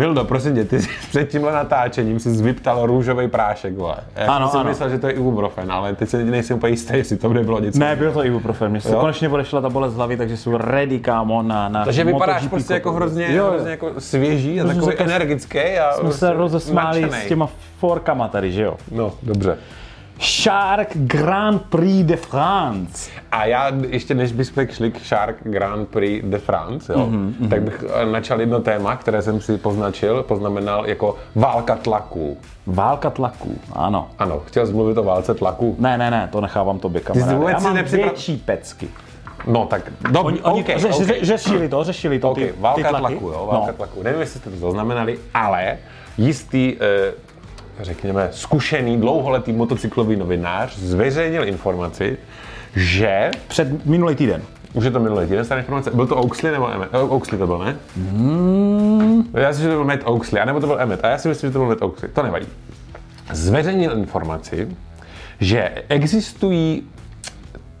Mildo, prosím tě, ty jsi před tímhle natáčením si vyptal růžový prášek, vole. Já Ano, jsem ano. myslel, že to je ibuprofen, ale teď se nejsem úplně jistý, jestli to nebylo něco. Ne, byl to ibuprofen. Mně se konečně odešla ta bolest hlavy, takže jsou ready, kámo, na, na Takže vypadáš MotoGP prostě jako kopu. hrozně, Jo, hrozně jako svěží a takový energický a Jsme prostě se rozesmáli nadšenej. s těma forkama tady, že jo? No, dobře. Shark Grand Prix de France. A já ještě než bychom šli k Shark Grand Prix de France, jo, mm-hmm. tak bych eh, načal jedno téma, které jsem si poznačil, poznamenal jako válka tlaku. Válka tlaků, ano. Ano, chtěl jsi mluvit o válce tlaku. Ne, ne, ne, to nechávám tobě, kamaráde. vůbec Já mám nepřipra- větší pecky. No tak, do, Oni, oni okay, řeš, okay. řešili to, řešili to, ty, Okay, válka ty tlaky. tlaku, jo, válka no. tlaku. Nevím, jestli jste to zaznamenali, ale jistý, eh, řekněme, zkušený, dlouholetý motocyklový novinář zveřejnil informaci, že, Před minulý týden. už je to minulý týden, stará informace, byl to Oaksley nebo Emmet? Eh, Oaksley to byl, ne? Hmm. Já si myslím, že to byl Matt Oaksley, anebo to byl Emmet, a já si myslím, že to byl Matt Oaksley, to nevadí. Zveřejnil informaci, že existují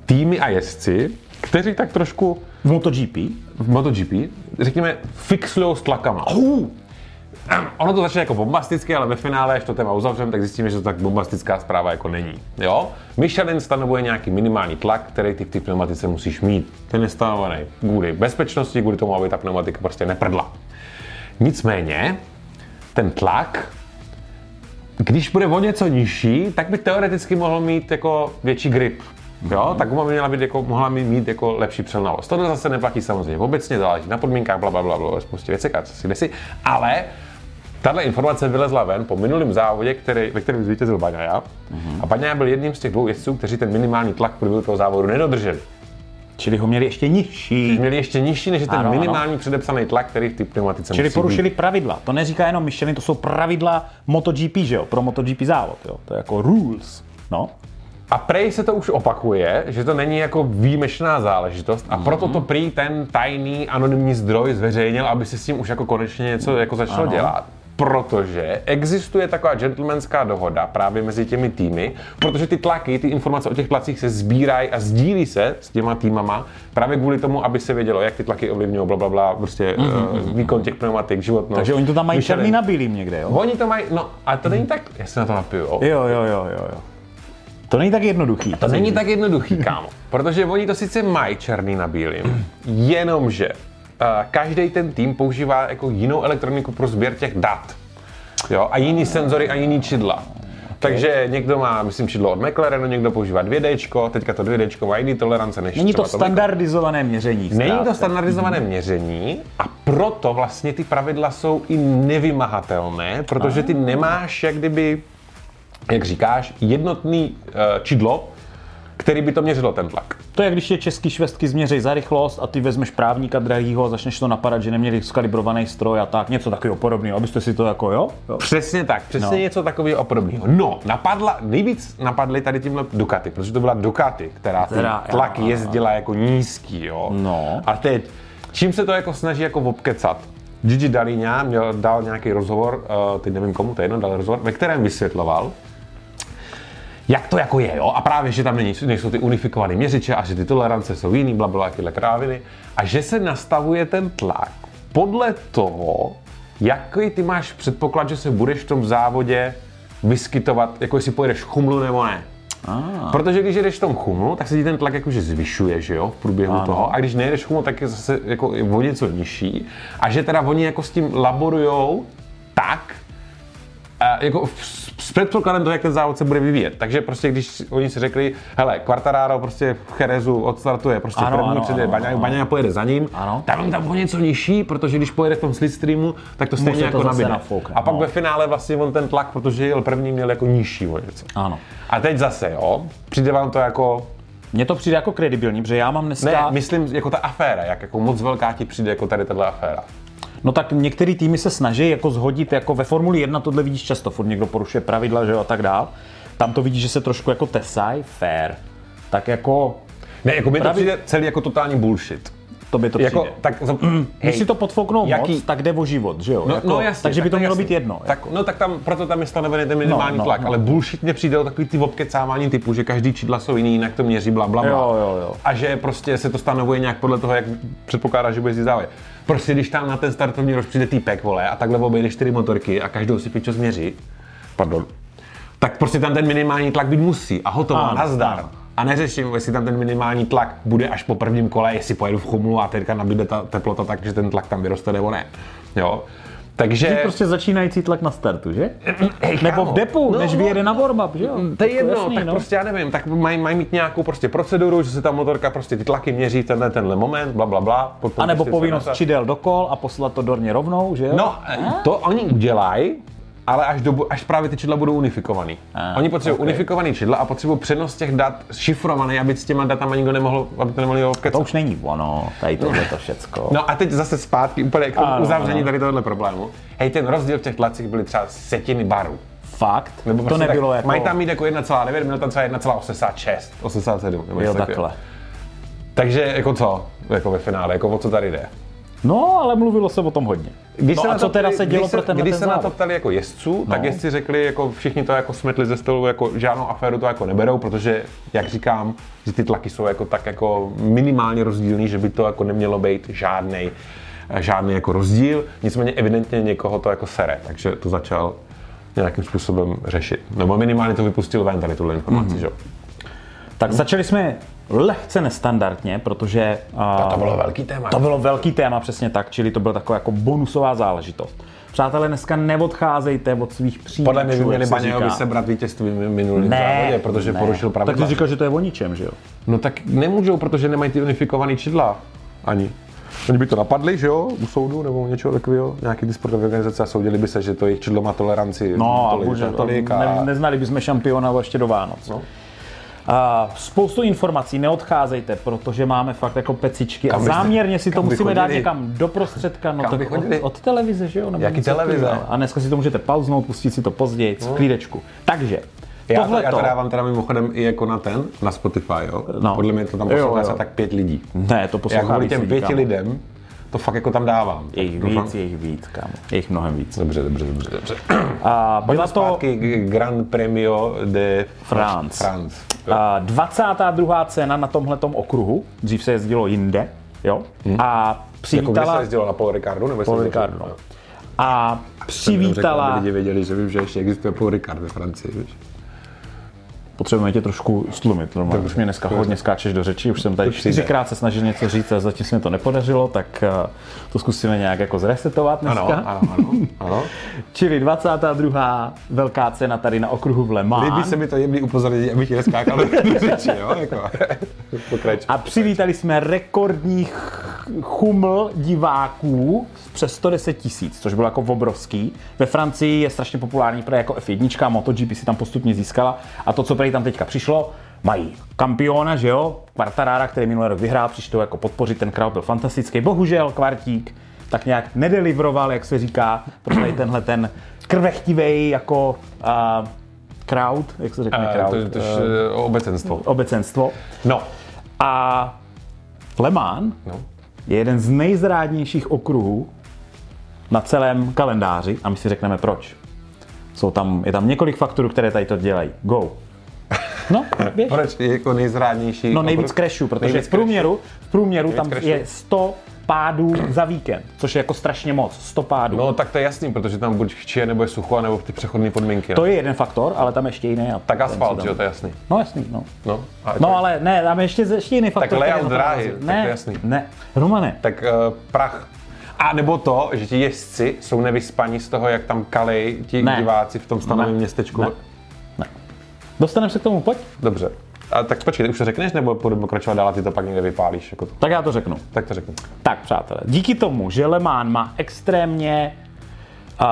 týmy a jezdci, kteří tak trošku V MotoGP. v MotoGP, řekněme, fixují s tlakama. Uh, Ono to začne jako bombasticky, ale ve finále, až to téma uzavřeme, tak zjistíme, že to tak bombastická zpráva jako není. Jo? Michelin stanovuje nějaký minimální tlak, který ty v té pneumatice musíš mít. Ten je stanovený kvůli bezpečnosti, kvůli tomu, aby ta pneumatika prostě neprdla. Nicméně, ten tlak, když bude o něco nižší, tak by teoreticky mohl mít jako větší grip. Jo, tak by měla být jako, mohla mít, mít jako lepší přelnavost. Tohle zase neplatí samozřejmě. Obecně záleží na podmínkách, bla, bla, bla, bla, spoustě věcí, co si desi. Ale tahle informace vylezla ven po minulém závodě, který, ve kterém zvítězil Baňaja. A Baňaja byl jedním z těch dvou jezdců, kteří ten minimální tlak v průběhu toho závodu nedodrželi. čili ho měli ještě nižší. Měli ještě nižší než je ten Ano, ano. minimální předepsaný tlak, který v té pneumatice Čili musí porušili pravidla. To neříká jenom Michelin, to jsou pravidla MotoGP, že jo? Pro MotoGP závod, jo? To je jako rules. No. A prej se to už opakuje, že to není jako výjimečná záležitost a proto to prý ten tajný anonymní zdroj zveřejnil, aby se s tím už jako konečně něco jako začalo Ano. dělat. Protože existuje taková gentlemanská dohoda právě mezi těmi týmy, protože ty tlaky, ty informace o těch tlacích se sbírají a sdílí se s těma týmama právě kvůli tomu, aby se vědělo, jak ty tlaky ovlivňují, bla, bla, bla, prostě mm-hmm. výkon těch pneumatik, životnost. Takže oni to tam mají černý na bílým někde, jo? Oni to mají, no, a to není tak, já se na to napiju, jo. Jo, jo, jo, jo, jo. To není tak jednoduchý. To není tak jednoduchý, kámo. Protože oni to sice mají černý na bílým, jenomže uh, každý ten tým používá jako jinou elektroniku pro sběr těch dat. Jo, a jiný senzory a jiný čidla. Takže někdo má, myslím, čidlo od McLarenu, někdo používá 2D, teďka to 2D má jiný tolerance než Není to standardizované měření. Není to zkrátka. standardizované měření a proto vlastně ty pravidla jsou i nevymahatelné, protože ty nemáš jak kdyby, jak říkáš, jednotný uh, čidlo, který by to měřilo ten tlak. To je, když tě český švestky změří za rychlost a ty vezmeš právníka drahýho a začneš to napadat, že neměli skalibrovaný stroj a tak, něco takového podobného, abyste si to jako, jo? jo. Přesně tak, přesně No. něco takového podobného. No, napadla, nejvíc napadly tady tímhle Ducati, protože to byla Ducati, která ty Která- tlak jo. jezdila jako nízký, jo. No. A teď, čím se to jako snaží jako obkecat? Gigi Dalíňa měl, dal nějaký rozhovor, uh, teď nevím komu to je jedno, dal rozhovor, ve kterém vysvětloval, jak to jako je, jo? A právě, že tam není, nejsou ty unifikované měřiče a že ty tolerance jsou jiný, bla, bla, tyhle kráviny. A že se nastavuje ten tlak podle toho, jaký ty máš předpoklad, že se budeš v tom závodě vyskytovat, jako jestli pojedeš chumlu nebo ne. Ah. Protože když jedeš v tom chumlu, tak se ti ten tlak jakože zvyšuje, že jo, v průběhu Ano. toho. A když nejedeš chumlu, tak je zase jako o něco nižší. A že teda oni jako s tím laborujou tak, a jako v- s předpokladem toho, jak ten závod se bude vyvíjet. Takže prostě, když oni si řekli, hele, Quartararo prostě v Cherezu odstartuje, prostě Ano, první ano, přijde Baňa, pojede za ním, Ano. on tam o něco nižší, protože když pojede v tom slipstreamu, tak to stejně to jako nabíde. A pak no. ve finále vlastně on ten tlak, protože jel první, měl jako nižší o něco. Ano. A teď zase, jo, přijde vám to jako Mně to přijde jako kredibilní, protože já mám dneska... ne, myslím, jako ta aféra, jak jako moc velká ti přijde jako tady tahle aféra. No tak některé týmy se snaží jako zhodit, jako ve Formuli 1 tohle vidíš často, furt někdo porušuje pravidla, že jo, a tak dál. Tam to vidíš, že se trošku jako tesaj, fair. Tak jako, Ne, jako mi to přijde celý jako totální bullshit. to by to Jako, přijde. tak, Když si to podfouknou jaký- moc, tak jde o život, že jo? No, jako, no jasně, takže by tak to mělo být jedno. Tak, no tak tam, proto tam je stanovený ten minimální No, no, tlak, no. ale bullshit mě přijde o takový ty obkecávání typu, že každý čidla jsou jiný, jinak to měří, bla, bla, bla. Jo, jo, jo. A že prostě se to stanovuje nějak podle toho, jak předpokládá, že bude závod. Prostě když tam na ten startovní rož přijde týpek, vole, a takhle obejde čtyři motorky a každou si pičo změří, pardon, tak prostě tam ten minimální tlak být musí a hotovo, Ano, nazdar. ano. A neřeším, jestli tam ten minimální tlak bude až po prvním kole, jestli pojedu v chumlu a teďka nabíde ta teplota tak, že ten tlak tam vyroste nebo ne. Jo. Takže... Je prostě začínající tlak na startu, že? Hej, Nebo v depu, no, než vyjede na warm-up, že jo? To je jedno, jasný, tak no. prostě já nevím, tak mají, mají mít nějakou prostě proceduru, že se ta motorka prostě ty tlaky měří tenhle, tenhle moment, bla, bla, bla. Potom A nebo prostě povinnost čidel do kol a poslat to dorně rovnou, že jo? No, to oni udělají, ale až, do, až právě ty čidla budou unifikovaný. Ah, Oni potřebují ok. unifikovaný čidla a potřebují přenos těch dat šifrovaný, aby s těma datama nikdo nemohl, aby to nemohli To obkecat. už není ono, tady tohle to všecko. No a teď zase zpátky úplně k tomu Ano, uzavření ano. tady tohohle problému. Hej, ten rozdíl v těch tlacích byly třeba setiny barů. Fakt? Nebo to prostě nebylo tak, jako... Mají tam mít jako 1,9, měl tam třeba 1,86, 87. Nebo Jo, takhle. Takže jako co, jako ve finále, jako o co tady jde? No, ale mluvilo se o tom hodně. Když no se a na co to teda ptali- se dělo když se, pro tenhle Když ten se na to ptali jako jezdců, tak No. jezdci řekli, jako všichni to jako smetli ze stolu, jako žádnou aféru to jako neberou, protože, jak říkám, že ty tlaky jsou jako tak jako minimálně rozdílný, že by to jako nemělo být žádný žádný jako rozdíl, nicméně evidentně někoho to jako sere, takže to začal nějakým způsobem řešit. Nebo minimálně to vypustil ven tady tuhle informaci, Mhm. mm-hmm. že? jo. Tak začali jsme lehce nestandardně, protože... A, To bylo velký téma. To bylo velký téma, přesně tak, čili to byla taková jako bonusová záležitost. Přátelé, dneska neodcházejte od svých příjmů. Podle mě by měli Baňovi sebrat vítězství v minulém závodě, protože porušil Tak pravidla. ty říkal, že to je o ničem, že jo? No tak nemůžou, protože nemají ty unifikované čidla. Ani. Oni by to napadli, že jo, u soudu nebo něčeho takového, nějaký ty sportové organizace a soudili by se, že to jejich čidlo má toleranci No a tolik, bože, tolik a... ne, neznali bychom šampiona ještě do Vánoc. No. A spoustu informací, neodcházejte, protože máme fakt jako pecičky Kam a záměrně si to musíme dát někam do prostředka, no Kam tak od, od, televize, že jo? Nebo Jaký televize? takového. A dneska si to můžete pauznout, pustit si to později, v klídečku. Takže, Já to, já to dávám teda mimochodem i jako na ten, na Spotify, jo. No. Podle mě to tam poslouchá tak pět lidí. Ne, to Já poslouchá kvůli víc těm pěti lidem to fakt jako tam dávám. Je jich Doufám- víc, je jich víc, kámo. Je jich mnohem víc. Dobře, dobře, dobře, dobře. A byla to Zpátky Grand Premio de France. France. a 22. cena na tomhletom okruhu, dřív se jezdilo jinde, jo? A Jako kde přivítala... se jezdilo na Paul Ricardu? Nebo Paul jezdilo- no. A Jsem jenom řekl, přivítala... aby lidi věděli, že vím, že ještě existuje Paul Ricard ve Francii. Víš? Potřebujeme tě trošku stlumit, normálně. Už mě dneska hodně skáčeš do řeči, už jsem tady čtyřikrát se snažil něco říct a zatím se mi to nepodařilo, tak eh, to zkusíme nějak jako zresetovat dneska. Ano, ano, ano. ano. Čili 22. velká cena tady na okruhu v Le Mans. Líbí se mi to jemný upozornění, abych ti neskákal do řeči, jo? Jako. A přivítali jsme rekordních chuml diváků přes 110 tisíc, což bylo jako obrovský. Ve Francii je strašně populární protože jako F1, MotoGP si tam postupně získala a to, co prý tam teďka přišlo, mají kampiona, že jo, Quartarara, který minulý rok vyhrál, přišli jako podpořit, ten crowd byl fantastický. Bohužel Kvartík tak nějak nedelivroval, jak se říká, protože tenhle ten krvechtivej jako uh, crowd, jak se řekne Eh, crowd, To, to, eh, to, obecenstvo. obecenstvo. No. A Le Mans no. Je jeden z nejzrádnějších okruhů na celém kalendáři a my si řekneme proč. Jsou tam, je tam několik faktorů, které tady to dělají. Go. No, běž. Proč je jako nejzrádnější? No nejvíc crashů, protože Nejvíc v průměru, v průměru tam crashů. je 100 pádů za víkend, což je jako strašně moc, 100 pádů. No tak to je jasný, protože tam buď chčije, nebo je sucho, nebo ty přechodné podmínky. To ne? je jeden faktor, ale tam ještě jiný. a Tak asfalt, jo, to je jasný. No jasný, no. No, a No ale ne, tam je ještě, ještě jiný faktor. který layout dráhy, tak to ne, je jasný. Ne, Romane, tak uh, prach. A nebo to, že ti jezdci jsou nevyspaní z toho, jak tam kalej ti Ne. diváci v tom stanovém Ne. městečku. Ne. dostaneme se k tomu, pojď. Dobře. A tak počkej, ty už to řekneš, nebo budeme pokračovat dál a ty to pak někde vypálíš? Jako to. Tak já to řeknu. Tak to řekni. Tak, přátelé, díky tomu, že Le Mans má extrémně uh,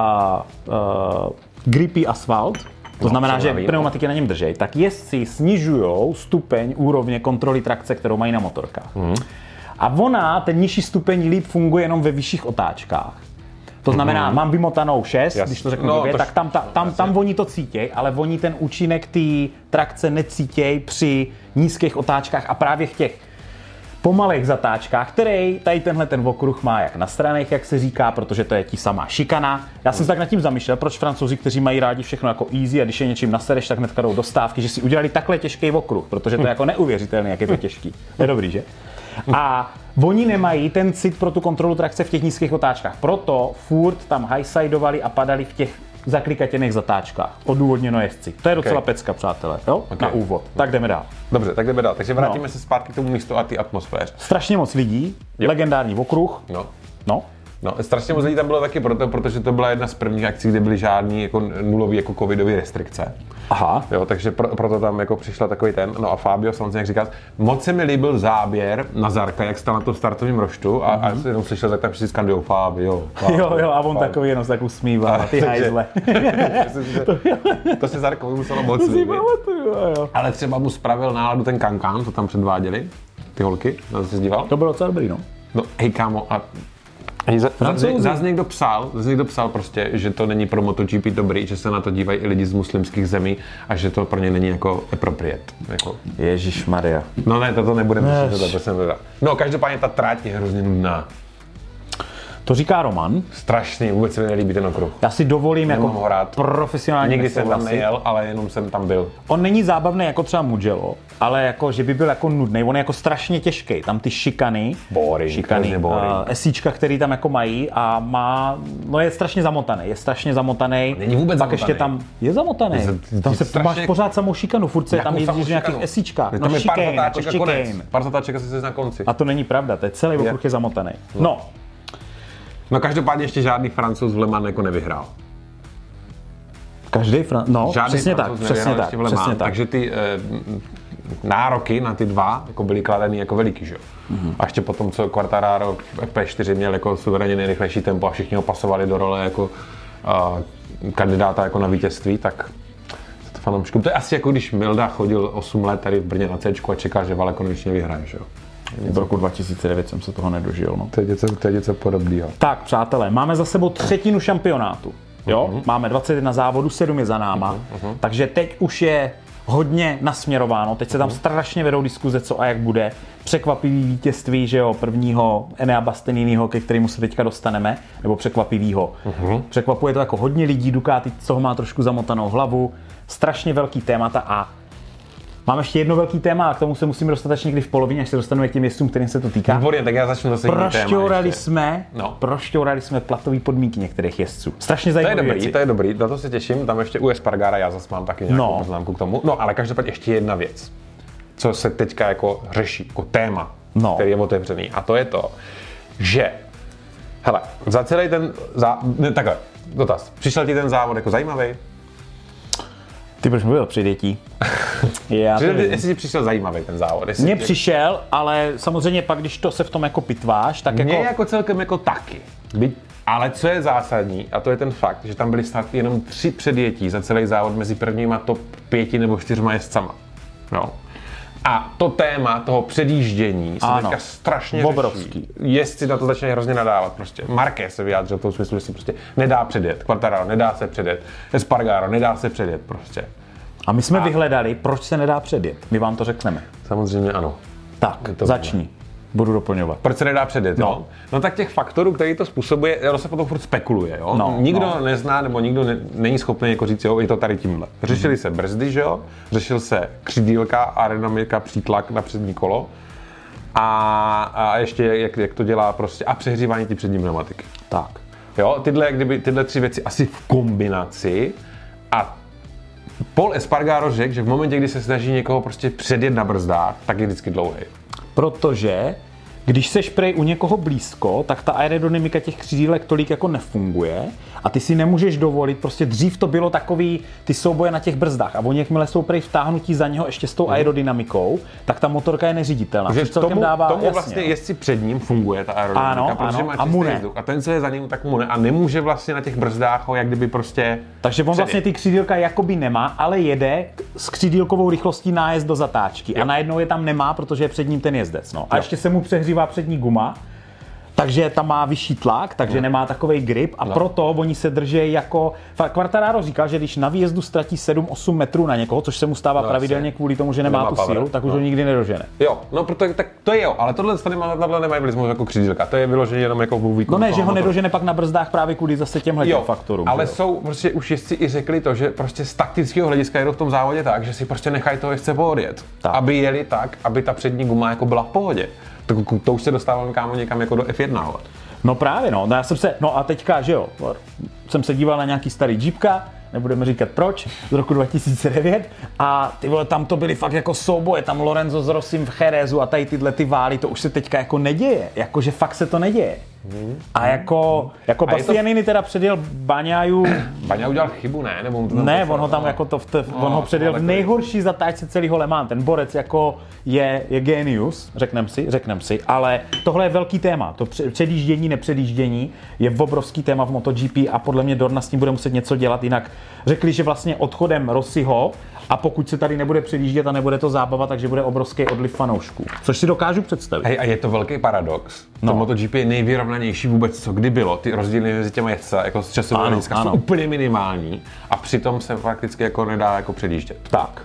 uh, gripy asfalt, to znamená, co že pneumatiky na něm držej, tak jezdci snižují stupeň úrovně kontroly trakce, kterou mají na motorkách. Mhm. A ona, ten nižší stupeň líp funguje jenom ve vyšších otáčkách. To znamená, mám vymotanou 6, Jas- když to řeknu no, blbě, to tak tam, ta, tam, tam oni to cítěj, ale oni ten účinek té trakce necítěj při nízkých otáčkách a právě v těch po malých zatáčkách, který tady tenhle ten okruh má jak na stranách, jak se říká, protože to je ti samá šikana. Já jsem se tak nad tím zamýšlel, proč francouzi, kteří mají rádi všechno jako easy a když je něčím nasereš, tak hnedka jdou dostávky, že si udělali takhle těžký okruh, protože to je jako neuvěřitelné, jak je to těžký. Je dobrý, že? A oni nemají ten cit pro tu kontrolu trakce v těch nízkých otáčkách. Proto furt tam highsidovali a padali v těch zaklikatěných zatáčkách. Odůvodněno jezdci. To je docela Okay. pecka, přátelé. Jo? Okay. Na úvod. Tak jdeme dál. Dobře, tak jdeme dál. Takže vrátíme No. se zpátky k tomu místu a ty atmosféře. Strašně moc lidí, Jo. legendární okruh. No. No, No, strašně moc lidí tam bylo taky proto, protože to byla jedna z prvních akcí, kde byly žádný jako nulový jako covidové restrikce. Aha. Jo, takže pro, proto tam jako přišla takový ten, no a Fabio samozřejmě, jak říkal, moc se mi líbil záběr na Zarka, jak stál na tom startovním roštu a, a jenom slyšel, jak tam všichni skandujou Fabio. Fabio Jo, jo, a on Fabio. takový jenom se tak usmívá, A, ty hajzle. To se Zarkovi muselo moc To líbit. pamatuju, jo. Ale třeba mu spravil náladu ten kankán, co tam předváděli, ty holky, na to jsi díval? To bylo docela dobrý, no. No, hej kámo, a Francouzi. Zase někdo psal, zase někdo psal prostě, že to není pro MotoGP dobrý, že se na to dívají i lidi z muslimských zemí a že to pro ně není jako appropriate. Jako. Ježíš Maria. No ne, toto nebudeme řešit, to jsem teda. No, každopádně ta tráť je hrozně nudná. To říká Roman. Strašný, vůbec se mi nelíbí ten okruh. Já si dovolím Nemám jako ho rád. profesionální Nikdy jsem tam nejel, ale jenom jsem tam byl. On není zábavný jako třeba Mugello, ale jako, že by byl jako nudný. On je jako strašně těžký. Tam ty šikany, Boring, šikany, boring. uh, esíčka, který tam jako mají a má, no je strašně zamotaný, je strašně zamotaný. Není vůbec Pak ještě zamotaný. tam, je zamotaný. Je tam se strašně- máš pořád samou šikanu, furt se tam jezdíš nějakých esíčkách. Tam No je pár šikane, jako zatáček a konec. Pár zatáček asi se na konci. A to není pravda, to je celý okruh je zamotaný. No, No každopádně ještě žádný francouz v Le Mans jako nevyhrál. každý Fran... no, Žádný přesně tak, přesně tak, přesně tak. Takže ty eh, nároky na ty dva jako byly kladeny jako veliký, že jo. Mhm. A ještě potom, co Quartararo v P4 měl jako suverénně nejrychlejší tempo a všichni ho pasovali do role jako uh, kandidáta jako na vítězství, tak to fanouškům. To je asi jako když Milda chodil 8 let tady v Brně na C a čekal, že Vale konečně vyhraje, že jo. V roku 2009 jsem se toho nedožil. No. To je něco, to je něco podobného. Tak, přátelé, máme za sebou třetinu šampionátu. Jo? Mhm. Máme 21 závodů, 7 je za náma. Takže teď už je hodně nasměrováno. Teď se tam strašně vedou diskuze, co a jak bude. Překvapivý vítězství, že jo, prvního Enea Bastianiniho, ke kterému se teďka dostaneme, nebo překvapivýho. Mhm. Překvapuje to jako hodně lidí, Ducati z toho má trošku zamotanou hlavu. Strašně velký témata a Mám ještě jedno velký téma a k tomu se musíme dostat až někdy v polovině, až se dostaneme k těm městům, kterým se to týká. Výborně, tak já začnu zase Prošťourali jsme, No. prošťourali jsme platové podmínky některých jezdců. Strašně To je zajímavé dobrý, věci. to je dobrý, na to se těším. Tam ještě u Espargara já zase mám taky nějakou No. poznámku k tomu. No ale každopádně ještě jedna věc, co se teďka jako řeší, jako téma, No. který je otevřený. A to je to, že, hele, za celý ten, zá... ne, takhle, dotaz. Přišel ti ten závod jako zajímavý? Ty proč mluvil při dětí? Já vím. jestli ti přišel zajímavý ten závod? Mně ti- přišel, ale samozřejmě pak, když to se v tom jako pitváš, tak Mně jako... jako celkem jako taky. Byť, ale co je zásadní, a to je ten fakt, že tam byly snad jenom tři předjetí za celý závod mezi prvníma top pěti nebo čtyřma jezdcama. No. A to téma toho předjíždění se Ano. teďka strašně Obrovský. řeší. Jezdci na to začínají hrozně nadávat. Prostě. Marquez se vyjádřil v tom smyslu, že se prostě nedá předjet. Quartararo nedá se předjet. Espargaro nedá se předjet prostě. A my jsme vyhledali, proč se nedá předjet. My vám to řekneme. Samozřejmě ano. Tak, to začni. Budu doplňovat. Proč se nedá předjet? No. No. no tak těch faktorů, který to způsobuje, ono se potom furt spekuluje. Jo? No, nikdo no. nezná, nebo nikdo ne, není schopný jako říct, jo, je to tady tímhle. Řešili se brzdy, že jo? Řešil se křidílka, aerodynamika, přítlak na přední kolo. A, a ještě jak, jak, to dělá prostě, a přehřívání ty přední pneumatiky. Tak. Jo, tyhle, kdyby, tyhle tři věci asi v kombinaci a Paul Espargaro řekl, že v momentě, kdy se snaží někoho prostě předjet na brzdách, tak je vždycky dlouhý. Protože když seš prej u někoho blízko, tak ta aerodynamika těch křídílek tolik jako nefunguje a ty si nemůžeš dovolit, prostě dřív to bylo takový ty souboje na těch brzdách a oni jakmile jsou prej vtáhnutí za něho ještě s tou aerodynamikou, tak ta motorka je neřiditelná. Že celkem tomu, dává, tomu jasně, vlastně no. jezdci před ním funguje ta aerodynamika, Ano, protože ano, má a mu ne. vzduch. A ten, co je za ním, tak mu ne. A nemůže vlastně na těch brzdách ho jak kdyby prostě... Takže on předjet. vlastně ty křídílka jakoby nemá, ale jede s křídílkovou rychlostí nájezd do zatáčky. A Jo. najednou je tam nemá, protože je před ním ten jezdec. No. A ještě se mu přehřívá přední guma. Takže tam má vyšší tlak, takže nemá takový grip a No. proto oni se drží jako... Quartararo říkal, že když na výjezdu ztratí 7-8 metrů na někoho, což se mu stává No, pravidelně jasně. kvůli tomu, že nemá, Nemá tu power, sílu, tak už no. ho nikdy nedožene. Jo, no proto, tak to je jo, ale tohle tady má, tohle nemají vliv jako křídílka, to je vyloženě jenom jako výkon. No ne, že ho motoru. nedožene pak na brzdách právě kvůli zase těmhle těm Jo, faktorům. ale jo. jsou prostě už jezdci i řekli to, že prostě z taktického hlediska jedou v tom závodě tak, že si prostě nechají toho jezdce poodjet. Tak. Aby jeli tak, aby ta přední guma jako byla v pohodě. To, to už se dostáváme kámo někam jako do F1. Ale. No právě, no. no. Já jsem se, no a teďka, že jo, jsem se díval na nějaký starý Jeepka, nebudeme říkat proč, z roku 2009 a ty vole, tam to byly fakt jako souboje, tam Lorenzo s Rosim v Cherezu a tady tyhle ty vály, to už se teďka jako neděje, jakože fakt se to neděje. A jako, jako A je to- Bastianini teda předjel Baňáju, Baňa udělal chybu, ne? Nebo mu to ne, on ho tam jako to, v te, No, on ho předjel v nejhorší zatáčce celého Le Mans. Ten borec jako je, je genius, řeknem si, řeknem si, ale tohle je velký téma. To pře- předjíždění, nepředjíždění je obrovský téma v MotoGP a podle mě Dorna s tím bude muset něco dělat, jinak řekli, že vlastně odchodem Rossiho a pokud se tady nebude předjíždět a nebude to zábava, takže bude obrovský odliv fanoušků. Což si dokážu představit. Hej, a je to velký paradox. No. To MotoGP je nejvyrovnanější vůbec, co kdy bylo. Ty rozdíly mezi těma jezdci jako z časového hlediska jsou úplně minimální a přitom se prakticky jako nedá jako předjíždět. Tak.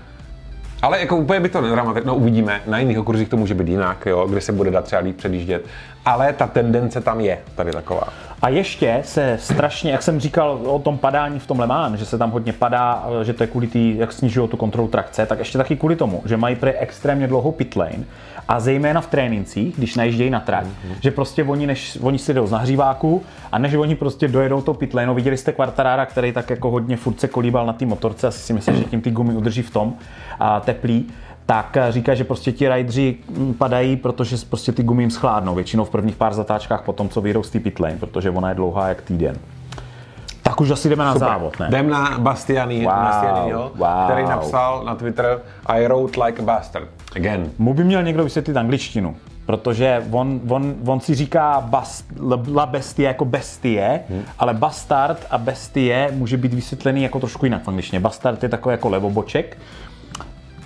Ale jako úplně by to nedramaticky, no uvidíme, na jiných okurzích to může být jinak, jo, kde se bude dát třeba líp předjíždět, ale ta tendence tam je tady taková. A ještě se strašně, jak jsem říkal o tom padání v tom Le Mans, že se tam hodně padá, že to je kvůli tý, jak snižují tu kontrolu trakce, tak ještě taky kvůli tomu, že mají pre extrémně dlouhou pit lane a zejména v trénincích, když najíždějí na trať, mm-hmm. že prostě oni, než, oni si jdou z nahříváku a než oni prostě dojedou to pit lane, no, viděli jste Quartarara, který tak jako hodně furt se kolíbal na té motorce, asi si myslím, že tím ty gumy udrží v tom a teplý, tak eh, říká, že prostě ti rideři mm, padají, protože prostě ty gumy jim schládnou, většinou v prvních pár zatáčkách po tom, co vyjdou z té pit lane, protože ona je dlouhá jak týden. Tak už asi jdeme na závod, ne? Jdem na Bastiani, Wow, Bastianiho, wow. který napsal na Twitter I wrote like a bastard. Again. Mu by měl někdo vysvětlit angličtinu, protože on, on, on si říká bast, la bestie jako bestie, hmm. ale bastard a bestie může být vysvětlený jako trošku jinak v angličtině. Bastard je takový jako levoboček,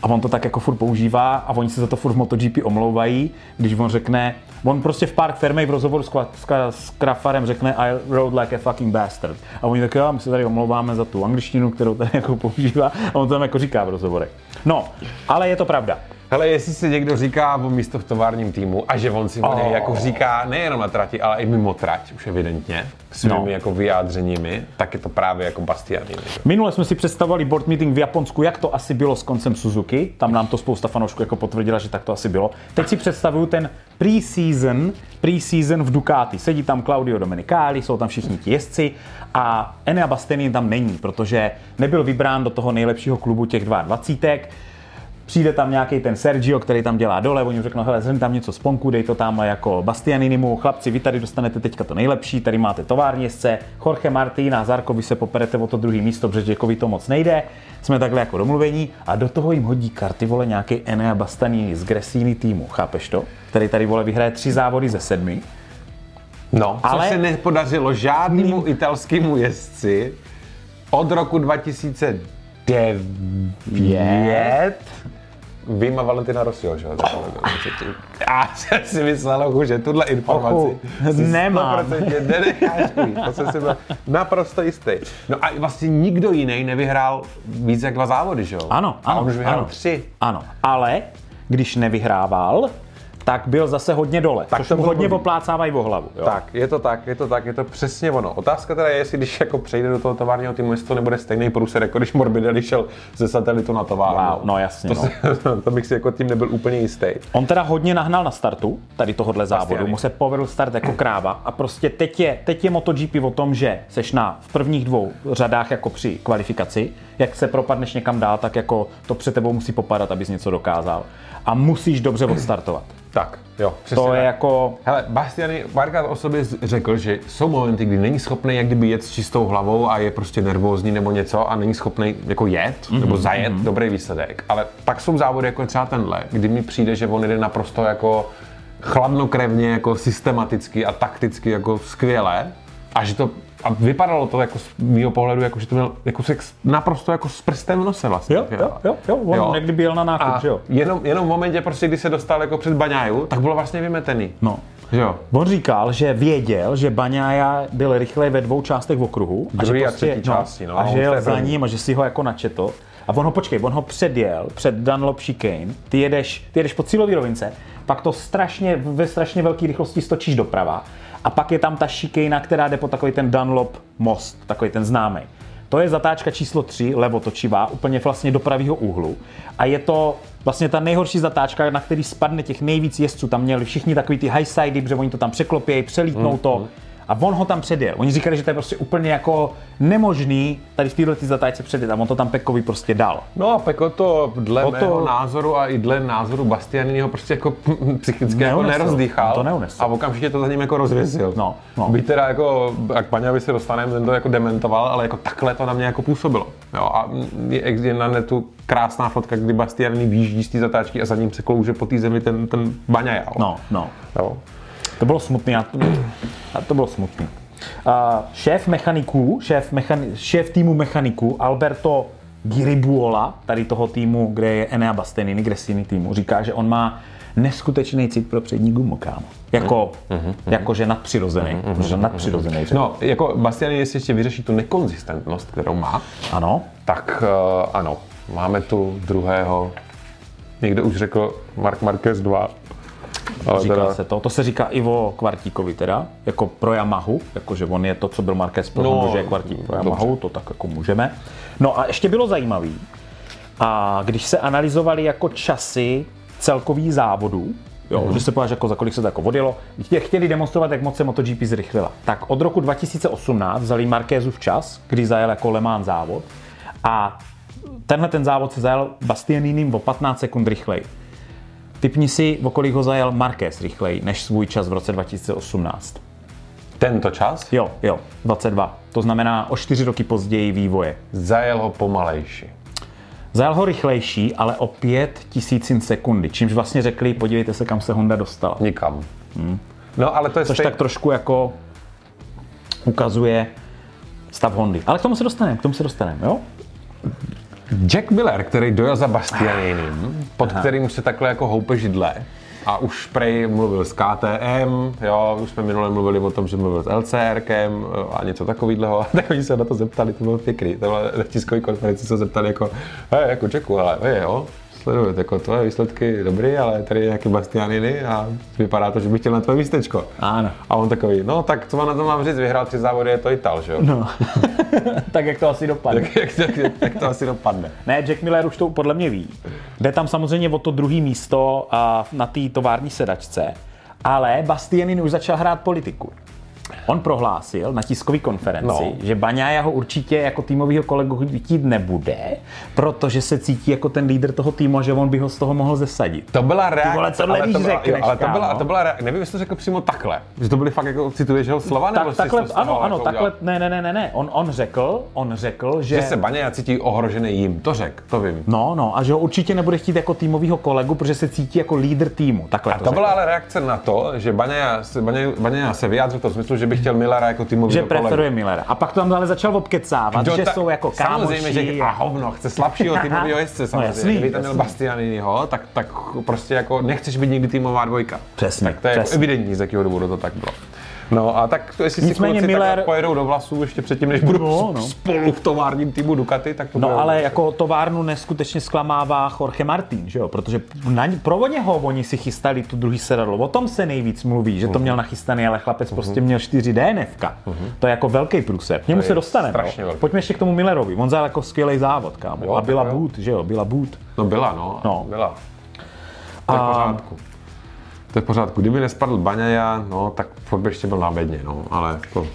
a on to tak jako furt používá a oni se za to furt v MotoGP omlouvají, když on řekne, on prostě v Park Fermej v rozhovoru s, s, s Krafarem řekne I rode like a fucking bastard. A oni tak jo, my se tady omlouváme za tu angličtinu, kterou tady jako používá a on to tam jako říká v rozhovorech. No, ale je to pravda. Hele, jestli si někdo říká o místo v továrním týmu a že on si o něj Oh. jako říká nejenom na trati, ale i mimo trať, už evidentně, svými No. jako vyjádřeními, tak je to právě jako Bastiani. že? Minule jsme si představovali board meeting v Japonsku, jak to asi bylo s koncem Suzuki. Tam nám to spousta fanoušků jako potvrdila, že tak to asi bylo. Teď si představuju ten pre-season, pre-season v Ducati. Sedí tam Claudio Domenicali, jsou tam všichni ti jezdci a Enea Bastianini tam není, protože nebyl vybrán do toho nejlepšího klubu těch 22. Přijde tam nějaký ten Sergio, který tam dělá dole, oni mu řeknou, hele, zhrň tam něco z ponku, dej to tam jako Bastianinimu, chlapci, vy tady dostanete teďka to nejlepší, tady máte tovární jezdce, Jorge Martin a Zarko, vy se poperete o to druhý místo, protože Jackovi to moc nejde, jsme takhle jako domluvení a do toho jim hodí karty, vole, nějaký Enea Bastianini z Gresini týmu, chápeš to? Který tady, vole, vyhraje tři závody ze sedmi. No, ale... Což se nepodařilo žádnému italskému jezdci od roku 2009 Vyjma Valentina Rossiho, že jo? Já jsem si myslel, že tuhle informaci Ochu, si nemám. 100% nenecháš ujít. To jsem si byl naprosto jistý. No a vlastně nikdo jiný nevyhrál víc jak dva závody, že jo? Ano, a ano, on už vyhrál ano. tři. Ano, ale když nevyhrával, tak byl zase hodně dole, Tak což mu hodně blbý. poplácávají o hlavu. Jo? Tak, je to tak, je to tak, je to přesně ono. Otázka teda je, jestli když jako přejde do toho továrního týmu, jestli to nebude stejný průser, jako když Morbidelli šel ze satelitu na továrnu. Wow, no jasně, To, no. si, to bych si jako tím nebyl úplně jistý. On teda hodně nahnal na startu, tady tohohle závodu, Bastiani. mu se povedl start jako kráva a prostě teď je, teď je MotoGP o tom, že seš na v prvních dvou řadách jako při kvalifikaci, jak se propadneš někam dál, tak jako to před tebou musí popadat, abys něco dokázal. A musíš dobře odstartovat. Tak, jo, přesně To je tak. jako, Hele, Bastiany párkrát o sobě řekl, že jsou momenty, kdy není schopný jak kdyby jet s čistou hlavou a je prostě nervózní nebo něco a není schopný jako jet mm-hmm, nebo zajet mm-hmm. dobrý výsledek. Ale pak jsou závody jako třeba tenhle, kdy mi přijde, že on jde naprosto jako chladnokrevně, jako systematicky a takticky jako skvěle a že to a vypadalo to jako z mého pohledu, jako, že to měl jako sex naprosto jako s prstem v nose vlastně. Jo, jo, jo, jo, on jo. někdy byl na nákup, A že jo. jenom, jenom v momentě, prostě, kdy se dostal jako před baňáju, tak bylo vlastně vymetený. No. Jo. On říkal, že věděl, že Baňája byl rychle ve dvou částech v okruhu. Druhý že a třetí části, no, a a že jel za ním a že si ho jako načetl. A on ho, počkej, on ho předjel před Dunlop chicane, ty jedeš, ty jedeš po cílové rovince, pak to strašně, ve strašně velké rychlosti stočíš doprava a pak je tam ta šikejna, která jde po takový ten Dunlop most, takový ten známý. To je zatáčka číslo 3, levotočivá, úplně vlastně do pravého úhlu. A je to vlastně ta nejhorší zatáčka, na který spadne těch nejvíc jezdců. Tam měli všichni takový ty high sidey, protože oni to tam překlopějí, přelítnou Mm, to. A on ho tam předjel. Oni říkali, že to je prostě úplně jako nemožný tady v této zatáčce předjet. A on to tam Pekovi prostě dal. No a Peko to dle O to... to- mého názoru a i dle názoru Bastianiniho prostě jako psychicky jako Neunesl. nerozdýchal. To neunesl. A okamžitě to za ním jako rozvěsil. No, no. Byť teda jako, jak Paňavi se dostaneme, ten to jako dementoval, ale jako takhle to na mě jako působilo. Jo, a je, na netu krásná fotka, kdy Bastianini výjíždí z té zatáčky a za ním se klouže po té zemi ten, ten Baňaja. No, no. Jo. To bylo smutný. A to, a to bylo smutný. Uh, šéf mechaniků, šéf, mechani, šéf týmu mechaniků Alberto Giribuola, tady toho týmu, kde je Enea Bastianini, Gresini týmu, říká, že on má neskutečný cit pro přední gumu, kámo. Jako, jakože nadpřirozený. Protože nadpřirozený. řekl. No, jako Bastianini jestli ještě vyřeší tu nekonzistentnost, kterou má, Ano. tak uh, ano, máme tu druhého, někdo už řekl Mark Marquez 2, ale Říká teda, se to. To se říká i o Kvartíkovi teda, jako pro Yamahu, jakože on je to, co byl Marquez pro No, že je Kvartík pro dobře. Yamahu, to tak jako můžeme. No a ještě bylo zajímavý, a když se analyzovali jako časy celkových závodů, Jo, Mhm. že se podíváš, jako za kolik se to jako vodilo. Chtě- Chtěli demonstrovat, jak moc se MotoGP zrychlila. Tak od roku 2018 vzali Markézův čas, kdy zajel jako Le Mans závod. A tenhle ten závod se zajel Bastianinim o 15 sekund rychleji. Typni si, o kolik ho zajel Marquez rychleji než svůj čas v roce 2018. tento čas Jo, jo, 22. To znamená o 4 roky později vývoje. zajel ho pomalejší. Zajel ho rychlejší, ale o 5 tisícin sekundy, čímž vlastně řekli, podívejte se, kam se Honda dostala. Nikam. No ale to je Což stej... tak trošku jako ukazuje stav Hondy. Ale k tomu se dostaneme, k tomu se dostaneme, jo? Jack Miller, který dojel za Bastianinem, pod kterým se takhle jako houpe židle, a už prej mluvil s KTM, jo, už jsme minule mluvili o tom, že mluvil s LCRkem a něco takového. Tak oni se na to zeptali, to bylo pěkný. To bylo na tiskové konferenci se zeptali jako, hej, jako Jacku, ale hej, jo, sledujete, jako tvoje výsledky dobrý, ale tady je nějaký Bastianiny a vypadá to, že bych chtěl na tvoje místečko. Ano. A on takový, no tak co vám na to mám říct, vyhrál tři závody, je to Ital, že jo? No. tak jak to asi dopadne. Jak, jak, jak, jak, to asi dopadne? Ne, Jack Miller už to podle mě ví. Jde tam samozřejmě o to druhé místo a na té tovární sedačce, ale Bastianin už začal hrát politiku. On prohlásil na tiskové konferenci, No. no. že Baňája ho určitě jako týmového kolegu chtít nebude, protože se cítí jako ten lídr toho týmu a že on by ho z toho mohl zesadit. To byla reakce. vole, tohle ale to byla, řekneš, jo, ale to byla, kámo. to byla reakce. Nevím, jestli to řekl přímo takhle. Že to byly fakt jako, cituješ jeho slova, nebo Tak, takhle, to toho ano, ano, jako takhle, ne, ne, ne, ne, ne. On, on řekl, on řekl, že... Že se Baňa cítí ohrožený jim, to řek, to vím. No, no, a že ho určitě nebude chtít jako týmového kolegu, protože se cítí jako lídr týmu. Takhle A to to řekl. byla ale reakce na to, že Baňa se, Baňa, Baňa se vyjádřil v tom smyslu, že by chtěl Millera jako týmový že preferuje Millera. A pak to tam ale začal obkecávat, Kdo že ta- jsou jako kámoši. Samozřejmě, že a hovno, chce slabšího týmového jezdce samozřejmě. jasný, Kdyby tam měl. Bastianiniho, tak, tak prostě jako nechceš být nikdy týmová dvojka. Přesně, Tak to je jako přesně. evidentní, z jakého důvodu to tak bylo. No a tak to, jestli Nicméně si Miller- pojedou do vlasů ještě předtím, než budou No, no, no. spolu v továrním týmu Ducati, tak to No ale jako továrnu neskutečně zklamává Jorge Martin, že jo? Protože na, pro něho oni si chystali tu druhý sedadlo. O tom se nejvíc mluví, že to měl nachystaný, ale chlapec prostě měl 4 DNFka. To je jako velký průser. K němu se dostaneme. jo. velký. Pojďme ještě k tomu Millerovi. On zajel jako skvělý závod, kámo. Jo, A byla boot, že jo? Byla boot. No byla, no. No. Byla. To je A- pořádku. To je v pořádku. Kdyby nespadl Baňaja, no, tak furt by ještě byl na bedně, no. Ale jako,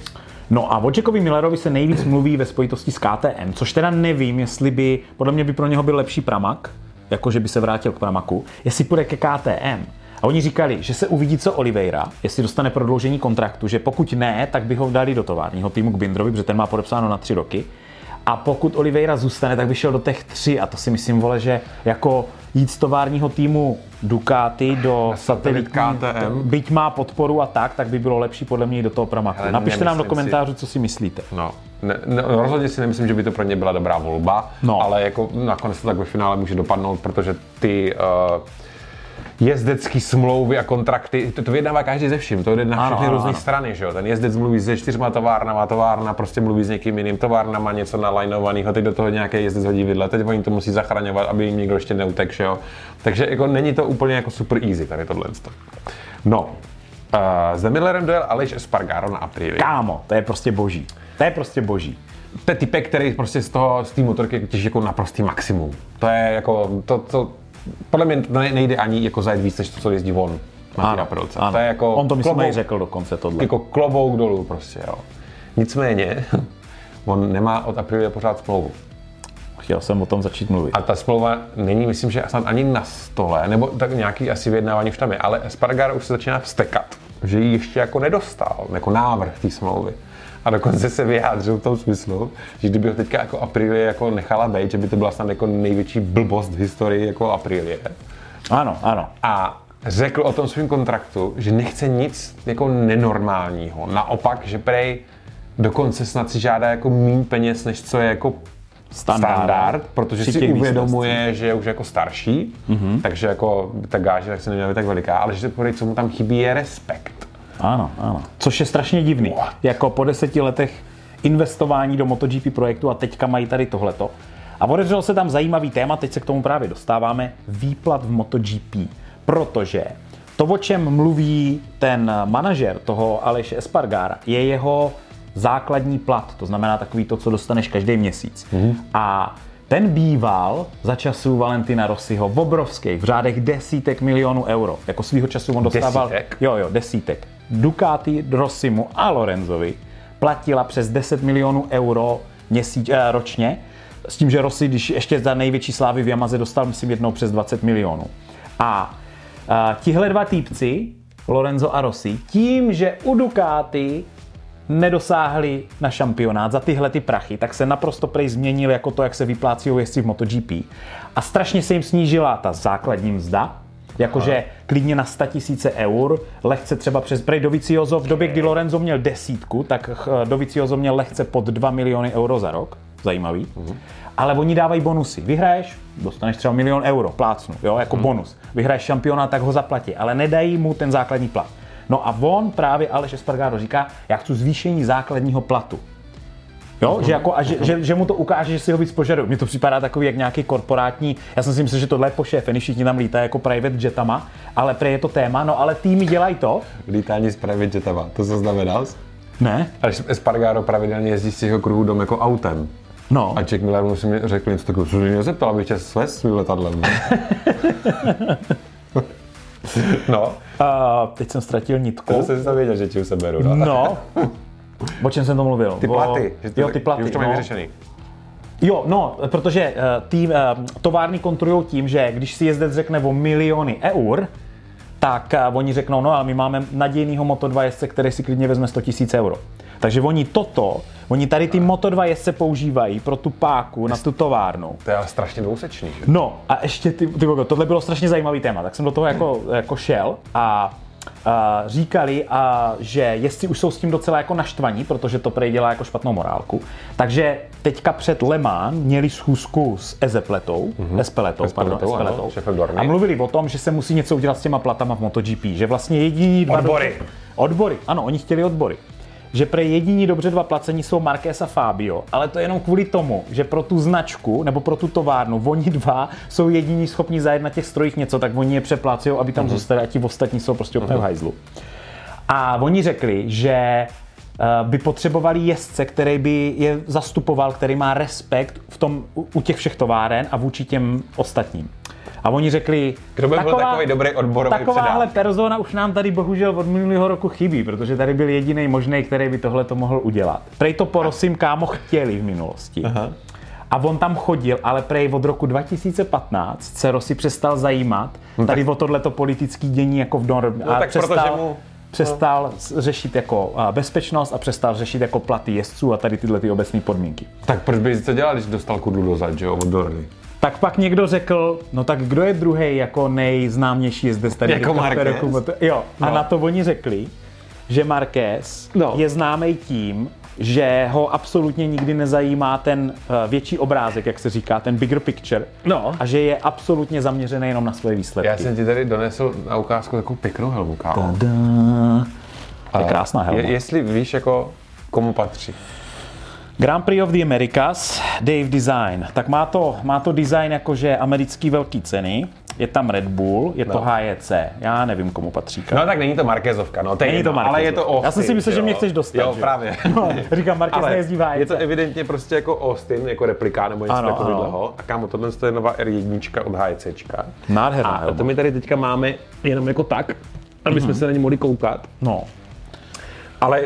No a o Jackovi Millerovi se nejvíc mluví ve spojitosti s KTM, což teda nevím, jestli by, podle mě by pro něho byl lepší Pramak, jakože by se vrátil k Pramaku, jestli půjde ke KTM. A oni říkali, že se uvidí co Oliveira, jestli dostane prodloužení kontraktu, že pokud ne, tak by ho dali do továrního týmu k Bindrovi, protože ten má podepsáno na tři roky. A pokud Oliveira zůstane, tak by šel do těch tří a to si myslím, vole, že jako jít z továrního týmu Ducati do satelit KTM. byť má podporu a tak, tak by bylo lepší podle mě do toho Pramaku. Napište nám do komentářů, co si myslíte. No, ne, ne, rozhodně si nemyslím, že by to pro ně byla dobrá volba, No. ale jako nakonec to tak ve finále může dopadnout, protože ty uh, jezdecký smlouvy a kontrakty, to, to vyjednává každý ze vším, to jde na všechny různé strany, že jo? Ten jezdec mluví se čtyřma továrnama, továrna prostě mluví s někým jiným továrnama, něco nalajnovaného, teď do toho nějaký jezdec hodí vidle, teď oni to musí zachraňovat, aby jim někdo ještě neutek, že jo? Takže jako není to úplně jako super easy tady tohle. No, uh, s Millerem dojel Aleš Espargaro na Aprilia. Kámo, to je prostě boží. To je prostě boží. to je typek, který prostě z toho, z té motorky těží jako naprostý maximum. To je jako, to, to, podle mě nejde ani jako zajet víc, než to, co jezdí on Aprilce. ano. To je jako On to myslím klobouk, řekl dokonce tohle. jako klobouk dolů prostě, jo. Nicméně, on nemá od Aprilie pořád smlouvu. Chtěl jsem o tom začít mluvit. A ta smlouva není, myslím, že snad ani na stole, nebo tak nějaký asi vyjednávání už tam je, ale Spargaro už se začíná vstekat, že ji ještě jako nedostal, jako návrh té smlouvy. A dokonce se vyjádřil v tom smyslu, že kdyby ho teďka jako Aprilie jako nechala být, že by to byla snad jako největší blbost v historii jako Aprilie. Ano, ano. A řekl o tom svém kontraktu, že nechce nic jako nenormálního. Naopak, že prej dokonce snad si žádá jako méně peněz, než co je jako Standard. standard, protože si uvědomuje, že je už jako starší, mm-hmm. takže jako ta gáže tak se neměla být tak veliká, ale že prej, co mu tam chybí, je respekt. Ano, ano. Což je strašně divný. What? Jako po deseti letech investování do MotoGP projektu a teďka mají tady tohleto. A otevřelo se tam zajímavý téma, teď se k tomu právě dostáváme, výplat v MotoGP. Protože to, o čem mluví ten manažer toho Aleše Espargara, je jeho základní plat. To znamená takový to, co dostaneš každý měsíc. Mm-hmm. A ten býval za času Valentina Rossiho v obrovských, v řádech desítek milionů euro. Jako svýho času on dostával... Desítek? Jo, jo, desítek. Ducati, Rossimu a Lorenzovi platila přes 10 milionů euro měsíč, eh, ročně, s tím, že Rossi, když ještě za největší slávy v Yamaze dostal, myslím, jednou přes 20 milionů. A eh, tihle dva týpci, Lorenzo a Rossi, tím, že u Ducati nedosáhli na šampionát za tyhle ty prachy, tak se naprosto prej změnil jako to, jak se vyplácí jezdci v MotoGP. A strašně se jim snížila ta základní mzda, jakože klidně na 100 tisíce eur, lehce třeba přes prej Dovizioso, v době, kdy Lorenzo měl desítku, tak Dovizioso měl lehce pod 2 miliony euro za rok, zajímavý. Ale oni dávají bonusy. Vyhraješ, dostaneš třeba milion euro, plácnu, jo, jako bonus. Vyhraješ šampionát, tak ho zaplatí, ale nedají mu ten základní plat. No a on právě Aleš Espargaro říká, já chci zvýšení základního platu. Jo, že, jako, a že, že, že, mu to ukáže, že si ho víc požaduje. Mně to připadá takový jak nějaký korporátní, já jsem si myslel, že tohle je po šéfe, když všichni tam lítají jako private jetama, ale prej je to téma, no ale týmy dělají to. Lítání s private jetama, to se znamenal? Ne? Ale Espargaro pravidelně jezdí z těch kruhů dom jako autem. No. A Jack Miller mu si mi řekl něco takového, co mě zeptal, abych tě svést svým letadlem. no, A teď jsem ztratil to nitku. jsem si to věděl, že ti už se beru. No. O čem jsem to mluvil? Ty O- platy. že to Jo, ty platy. že Už to mají no. vyřešený. Jo, no, protože uh, tým, uh, továrny kontrolují tím, že když si jezdec řekne o miliony eur, tak uh, oni řeknou, no ale my máme nadějnýho Moto2 jezdce, který si klidně vezme 100 000 euro. Takže oni toto, oni tady ty Moto2 jezdce používají pro tu páku na tu továrnu. To je ale strašně dvousečný, že? No a ještě ty, ty tohle bylo strašně zajímavý téma, tak jsem do toho jako, jako šel a říkali, a, že jestli už jsou s tím docela jako naštvaní, protože to prej dělá jako špatnou morálku, takže teďka před Le Mans měli schůzku s Ezepletou, mm-hmm. Espeletou, pardon, Espeletou, ano, Espeletou, Dorny. a mluvili o tom, že se musí něco udělat s těma platama v MotoGP, že vlastně jediní dva Odbory. odbory, ano, oni chtěli odbory. Že pre jediní dobře dva placení jsou Marquez a Fabio, ale to je jenom kvůli tomu, že pro tu značku nebo pro tu továrnu oni dva jsou jediní schopni zajet na těch strojích něco, tak oni je přeplácejí, aby tam zůstali a ti ostatní jsou prostě úplně v hajzlu. A oni řekli, že eh, by potřebovali jezdce, který by je zastupoval, který má respekt v tom, u těch všech továren a vůči těm ostatním. A oni řekli, Kdo by byl takový dobrý odborový Takováhle persona už nám tady bohužel od minulého roku chybí, protože tady byl jediný možný, který by tohle to mohl udělat. Prej to porosím kámo chtěli v minulosti. Aha. A on tam chodil, ale prej od roku 2015 se Rossi přestal zajímat tady o tohleto politický dění jako v norm. No a tak přestal, protože mu- přestal s- řešit jako bezpečnost a přestal řešit jako platy jezdců a tady tyhle ty obecné podmínky. Tak proč by to dělal, když dostal kudlu do zad, že jo, od Dorny? Tak pak někdo řekl, no tak kdo je druhý jako nejznámější jezdec tady? Jako Marquez? Jo, a No. na to oni řekli, že Marquez No. je známý tím, že ho absolutně nikdy nezajímá ten eh, větší obrázek, jak se říká, ten bigger picture. No. A že je absolutně zaměřený jenom na svoje výsledky. Já jsem ti tady donesl na ukázku takovou pěknou helmu, kámo. Tada. To je krásná helma. Je, jestli víš, jako komu patří. Grand Prix of the Americas, Dave Design. Tak má to, má to design jakože americký velký ceny. Je tam Red Bull, je to No. HJC. Já nevím, komu patří. No tak není to Markézovka, no to je Není to ale je to. Austin. Já jsem si myslel, že mě chceš dostat, Jo, že? právě. No, říkám, Marquez Ale nejezdí v HJC. je to evidentně prostě jako Austin, jako replika nebo něco takového. A kámo, tohle je nová R1 od HCčka. Nádherná A helma. to my tady teďka máme jenom jako tak, aby jsme se na ně mohli koukat. No. Ale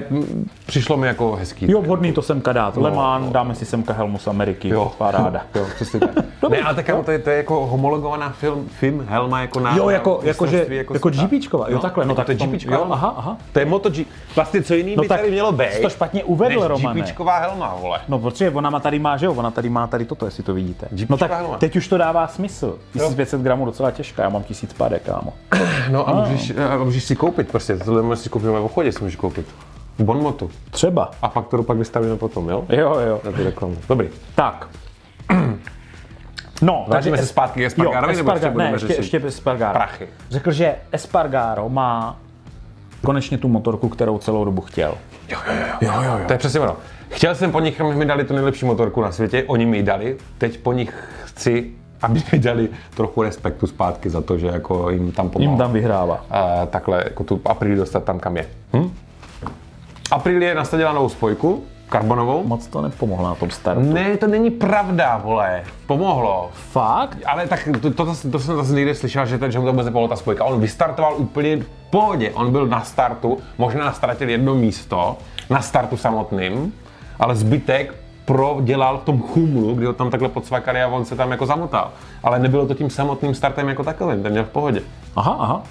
přišlo mi jako hezký. Jo, vhodný to semka dát. Le Mans, no. dáme si semka helmu z Ameriky. Jo. Paráda. Jo, přesně tak. ne, ale tak kámo, to je, to je jako homologovaná film, film helma jako na Jo, jako, na jako, že, jako světa. GPčková. Jo, takhle. No, jako tak to je GPčková Jo, aha, aha. To je MotoG. Vlastně co jiný No by tady mělo být? to špatně uvedl, než Romane. GPčková helma, vole. No, protože ona má tady má, že jo, ona tady má tady toto, jestli to vidíte. No Jeepčková tak helma. teď už to dává smysl. 1500 gramů docela těžká, já mám 1000 pádek, kámo. No a můžeš, a můžeš si koupit prostě, tohle můžeš si koupit v obchodě, si můžeš koupit. Bonmotu. Třeba. A fakturu pak vystavíme potom, jo? Jo, jo. Na tu reklamu. Dobrý. Tak. No, Vrátíme takže se zpátky k Espargarovi, nebo ještě Esparga- budeme ne, ještě, řešit ještě Espargaro. prachy? Řekl, že Espargaro má konečně tu motorku, kterou celou dobu chtěl. Jo, jo, jo. jo, jo, jo. To je přesně ono. Chtěl jsem po nich, aby mi dali tu nejlepší motorku na světě, oni mi ji dali, teď po nich chci, aby mi dali trochu respektu zpátky za to, že jako jim tam pomohl. Jim tam vyhrává. a takhle jako tu Aprilia dostat tam, kam je. Hm? Aprilie nasadila novou spojku, karbonovou. Moc to nepomohlo na tom startu. Ne, to není pravda, vole. Pomohlo. Fakt? Ale tak to, to, to, to jsem zase někde slyšel, že, ten, že mu to vůbec nepomohla ta spojka. On vystartoval úplně v pohodě. On byl na startu, možná ztratil jedno místo na startu samotným, ale zbytek prodělal v tom chumlu, kdy ho tam takhle podsvakali a on se tam jako zamotal. Ale nebylo to tím samotným startem jako takovým, ten měl v pohodě. Aha, aha.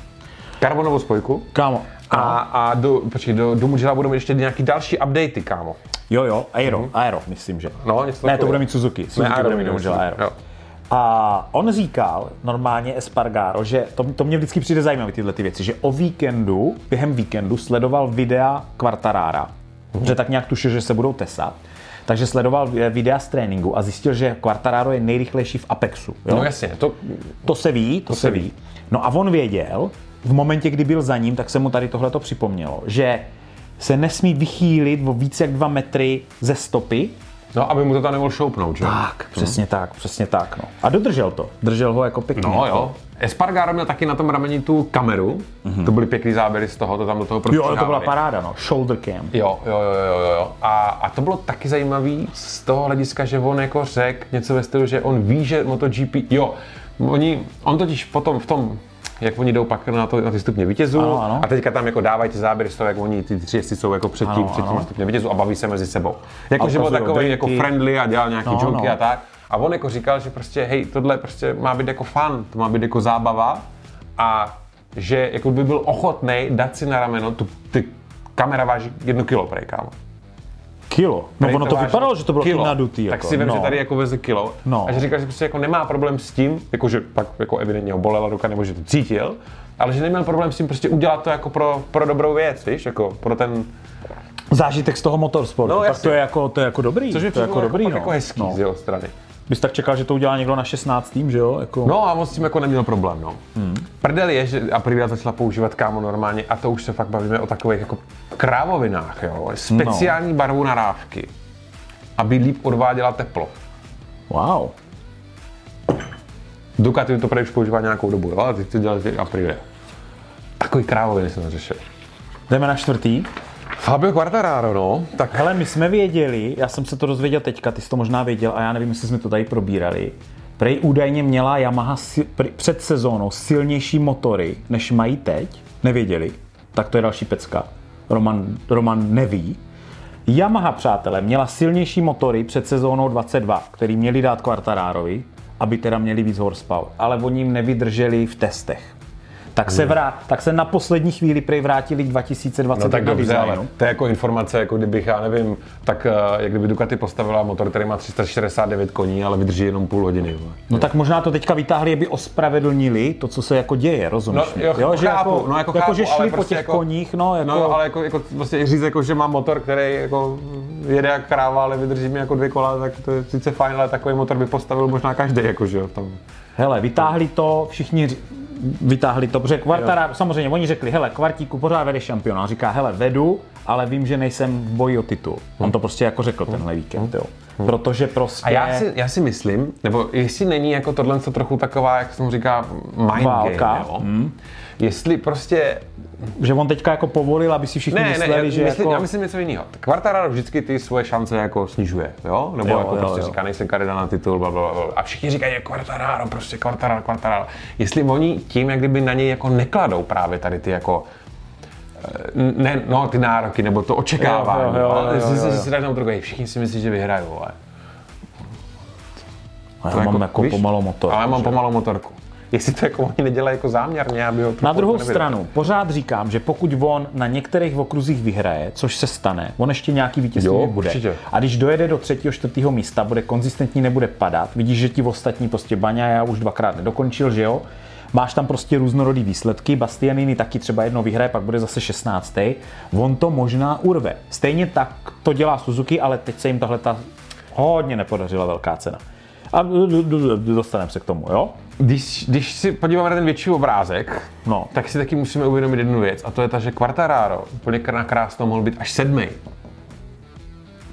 Karbonovou spojku. Kámo. A, a do, počkej, do, do Mugello budou mít ještě nějaký další updaty, kámo. Jo, jo, Aero, Aero, myslím, že. No, něco ne, to bude mít Suzuki. Suzuki Aero bude mít Suzuki, Aero. jo. A on říkal, normálně Espargaro, že to, to mě vždycky přijde zajímavé tyhle ty věci, že o víkendu, během víkendu sledoval videa Quartarara, Mhm. že tak nějak tušil, že se budou tesat, takže sledoval eh, videa z tréninku a zjistil, že Quartararo je nejrychlejší v Apexu. Jo? No jasně, to, To se ví, to, to se ví. No a on věděl, v momentě, kdy byl za ním, tak se mu tady tohle to připomnělo, že se nesmí vychýlit o více jak dva metry ze stopy. no aby mu to tam nemohl šoupnout, že? Tak, přesně tak, přesně tak. No. A dodržel to. Držel ho jako pěkně. No jo. Espargaro měl taky na tom rameni tu kameru, to byly pěkný záběry z toho, to tam do toho prostě Jo, to byla paráda, no. Shoulder cam. Jo, jo, jo, jo, jo, jo. A, a to bylo taky zajímavý z toho hlediska, že on jako řekl něco ve stylu, že on ví, že MotoGP, jo, oni, on totiž potom v tom, jak oni jdou pak na, to, na ty stupně vítězů Ano, ano. a teďka tam jako dávají ty záběry z toho, jak oni ty tři jezdci jsou jako před tím, před tím ano. stupněm vítězů a baví se mezi sebou. Jako, že byl takový jako friendly a dělal nějaký No, joky no. a tak. A on jako říkal, že prostě, hej, tohle prostě má být jako fun, to má být jako zábava a že jako by byl ochotný dát si na rameno, tu, ty kamera váží jedno kilo, prej, kámo. Kilo. No ono to váží vypadalo, že to bylo kilo. nadutý. Tak jako. si vím, no. že tady jako veze kilo. No. A že říkal, že prostě jako nemá problém s tím, jako že pak jako evidentně ho bolela ruka, nebo že to cítil, ale že neměl problém s tím prostě udělat to jako pro, pro dobrou věc, víš, jako pro ten, Zážitek z toho motorsportu. No, tak to je jako, to je jako dobrý. což mi to je jako dobrý, jako, no. jako hezký no. z jeho strany. Bys tak čekal, že to udělá někdo na 16. tým, že jo? Jako... No a on s tím jako neměl problém, no. Hmm. Prdel je, že Aprilia začala používat kámo normálně a to už se fakt bavíme o takových jako krávovinách, jo. Speciální no. barvu narávky, aby líp odváděla teplo. Wow. Ducati to už používá nějakou dobu, jo, ale teď to dělá ty Aprilia. Takový krávoviny jsem řešil. Jdeme na čtvrtý. Fabio Quartararo, no, tak Hele, my jsme věděli, já jsem se to dozvěděl teďka, ty jsi to možná věděl a já nevím, jestli jsme to tady probírali. Prej údajně měla Yamaha si, prej, před sezónou silnější motory, než mají teď. Nevěděli. Tak to je další pecka. Roman, Roman neví. Yamaha, přátelé, měla silnější motory před sezónou 22, který měli dát Quartararovi, aby teda měli víc horsepower. Ale oni jim nevydrželi v testech. Tak se, vrá, tak se na poslední chvíli prej vrátili k 2021 No tak dobře, ale to je jako informace, jako kdybych, já nevím, tak eh, jak kdyby Ducati postavila motor, který má 369 koní, ale vydrží jenom půl hodiny. No tak možná to teďka vytáhli, aby ospravedlnili to, co se jako děje, rozumíš? No, mi? jo, že chápu, jako, no, jako jako chápu, že ale šli po prostě těch jako- koních, no, jako, No, ale jako, jako vlastně říct, jako, že má motor, který jako jede jak kráva, ale vydrží mi jako dvě kola, tak to je sice fajn, ale takový motor by postavil možná každý, jako, že jo, tam. hele, vytáhli to, všichni vytáhli to, protože Quartara, samozřejmě oni řekli, hele, Kvartíku pořád vede šampiona, on říká, hele, vedu, ale vím, že nejsem v boji o titul. On to prostě jako řekl tenhle víkend, jo. Protože prostě... A já si, já si myslím, nebo jestli není jako tohle co trochu taková, jak se mu říká, mind Válka. game, jo? Jestli prostě že on teďka jako povolil, aby si všichni Ne, ne, mysleli, já, že myslím, jako... já myslím něco jiného. Quartararo vždycky ty svoje šance jako snižuje, jo? Nebo Jo, jako jo, prostě jo. říká, nejsem kandidát na titul, bla, bla, bla. A všichni říkají, je Quartararo, prostě Quartararo, Quartararo. Jestli oni tím, jak kdyby na něj jako nekladou právě tady ty jako eh, ne, no, ty nároky, nebo to očekávání. Jo, jo, jo, ale jo, jo, si- jo. si druhé, všichni si myslí, že vyhrajou, ale. já to mám jako, víš? pomalou motor. Ale já mám že? pomalou motorku. Jestli to jako oni nedělají jako záměrně, aby ho Na druhou nevydali. stranu, pořád říkám, že pokud on na některých okruzích vyhraje, což se stane, on ještě nějaký vítězství Jo, bude. určitě. A když dojede do třetího, čtvrtého místa, bude konzistentní, nebude padat. Vidíš, že ti ostatní prostě Baňa já už dvakrát nedokončil, že jo? Máš tam prostě různorodý výsledky, Bastianini taky třeba jedno vyhraje, pak bude zase 16. On to možná urve. Stejně tak to dělá Suzuki, ale teď se jim tahle ta hodně nepodařila velká cena. A dostaneme se k tomu, jo? Když, když si podíváme na ten větší obrázek, No. tak si taky musíme uvědomit jednu věc, a to je ta, že Quartararo úplně na krásno mohl být až sedmý.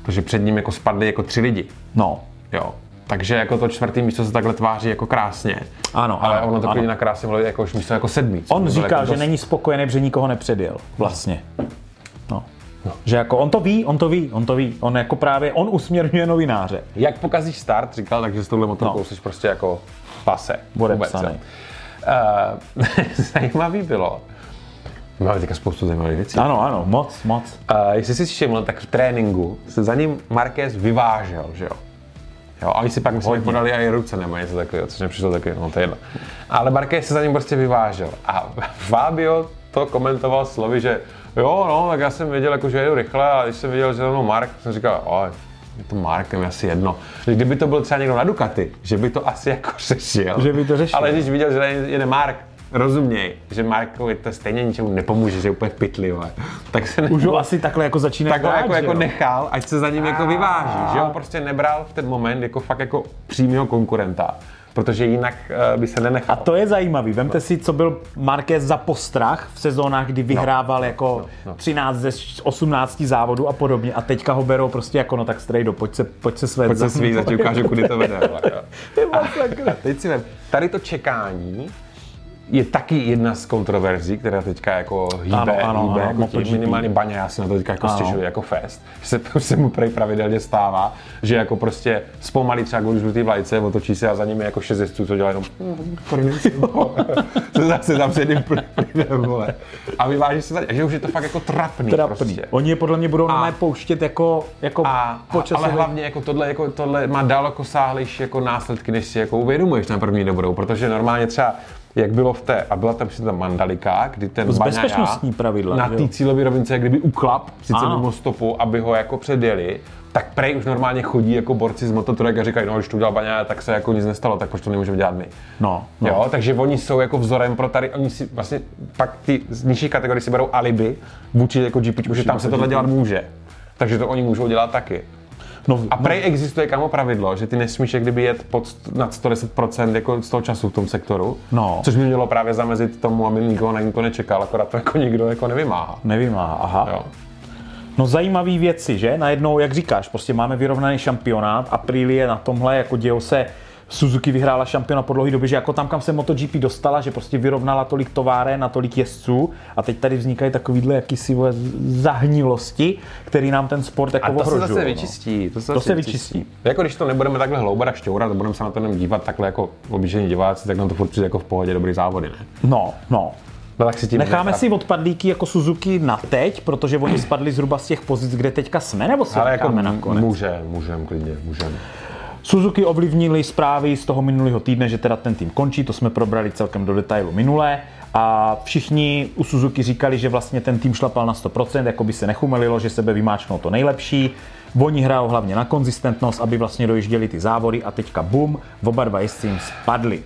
Protože před ním jako spadli jako tři lidi. No, Jo. Takže jako to čtvrtý místo se takhle tváří jako krásně. Ano, ale ono to klidně na krásně být jako už místo jako sedmý. On říkal, jako že dost- není spokojený, protože nikoho nepředjel. Vlastně. No. Že jako on to ví, on to ví, on to ví. On jako právě, on usměrňuje novináře. Jak pokazíš start, říkal, takže s touhle motorkou No. jsi prostě jako pase. Bude Vůbec. Uh, zajímavý bylo. Máme teďka spoustu zajímavých věcí. Ano, ano, moc, moc. Uh, jestli jsi všiml, tak v tréninku se za ním Marquez vyvážel, že jo? Jo, a oni si pak myslím, podali i ruce nebo něco takového, což mi přišlo taky, no to je jedno. Ale Marquez se za ním prostě vyvážel. A Fabio to komentoval slovy, že jo, no, tak já jsem věděl, jako, že jedu rychle a když jsem věděl, že mnou Mark, jsem říkal, o, je to Mark, je asi jedno. Že Kdyby to byl třeba někdo na Ducati, že by to asi jako řešil. Že by to řešil. Ale když viděl, že jede Mark, rozuměj, že Markovi to stejně ničemu nepomůže, že je úplně v pytli, tak se ne... Už ho asi takhle jako začíná tak ho bát, jako, jako nechal, ať se za ním jako vyváží, že ho prostě nebral v ten moment jako fakt jako přímého konkurenta, protože jinak uh, by se nenechal. A to je zajímavý. Vemte si, co byl Marquez za postrach v sezónách, kdy vyhrával jako no. 13 ze 18 závodů a podobně. A teďka ho berou prostě jako, no tak strejdo, pojď se, pojď se svést. Pojď se svý, zatím ukážu, kudy to vede. Ty masakr. Teď si vem, tady to čekání je taky jedna z kontroverzí, která teďka jako hýbe, Ano, ano, hýbe ano, jako tím, MotoGP. minimálně Baňa, já si na to teďka jako Ano. stěžuji jako fest, že se, se mu prej pravidelně stává, že jako prostě zpomalí třeba kvůli žlutý vlajce, otočí se a za nimi jako šest jezdců, co dělá jenom se zase tam jedním plynem, vole. A vyváží se za že už je to fakt jako trapný, Trapný. prostě. Oni je podle mě budou A- normálně pouštět jako, jako A, počasový... ale hlavně jako tohle, jako tohle má daleko sáhlejší jako následky, než si jako uvědomuješ na první dobrou, protože normálně třeba jak bylo v té, a byla tam při ta Mandalika, kdy ten bezpečnostní pravidla, na té cílové rovince, jak kdyby uklap, sice mimo stopu, aby ho jako předjeli, tak prej už normálně chodí jako borci z mototrek a říkají, no když to udělal Baňaja, tak se jako nic nestalo, tak proč to nemůžeme dělat my. No, no. Jo, takže oni jsou jako vzorem pro tady, oni si vlastně pak ty z nižší kategorie si berou alibi vůči jako GP, že tam se tohle dělat může. Takže to oni můžou dělat taky. No, A prej existuje kamo pravidlo, že ty nesmíš jak kdyby jet pod nad 110% jako z toho času v tom sektoru. No. Což by mělo právě zamezit tomu, aby nikoho na to nečekal, akorát to jako nikdo jako nevymáhá. Nevím, aha. aha. Jo. No zajímavý věci, že? Najednou, jak říkáš, prostě máme vyrovnaný šampionát, Aprilie na tomhle, jako dějou se, Suzuki vyhrála šampiona po dlouhé době, že jako tam, kam se MotoGP dostala, že prostě vyrovnala tolik továren na tolik jezdců a teď tady vznikají takovýhle jakýsi zahnilosti, který nám ten sport jako A to se ohrožují, zase no. vyčistí. To se, To zase se vyčistí. Jako když to nebudeme takhle hloubat a šťourat, a budeme se na to jenom dívat takhle jako obyčejní diváci, tak nám to furt přijde jako v pohodě dobrý závody, ne? No, no. No tak si tím Necháme nechat. si odpadlíky jako Suzuki na teď, protože oni spadli zhruba z těch pozic, kde teďka jsme, nebo si Ale jako necháme nakonec? může, můžeme klidně, můžeme. Suzuki ovlivnili zprávy z toho minulého týdne, že teda ten tým končí, to jsme probrali celkem do detailu minule A všichni u Suzuki říkali, že vlastně ten tým šlapal na 100%, jako by se nechumelilo, že sebe vymáčknou to nejlepší. Oni hrajou hlavně na konzistentnost, aby vlastně dojížděli ty závody a teďka bum, oba dva jezdci jim spadli.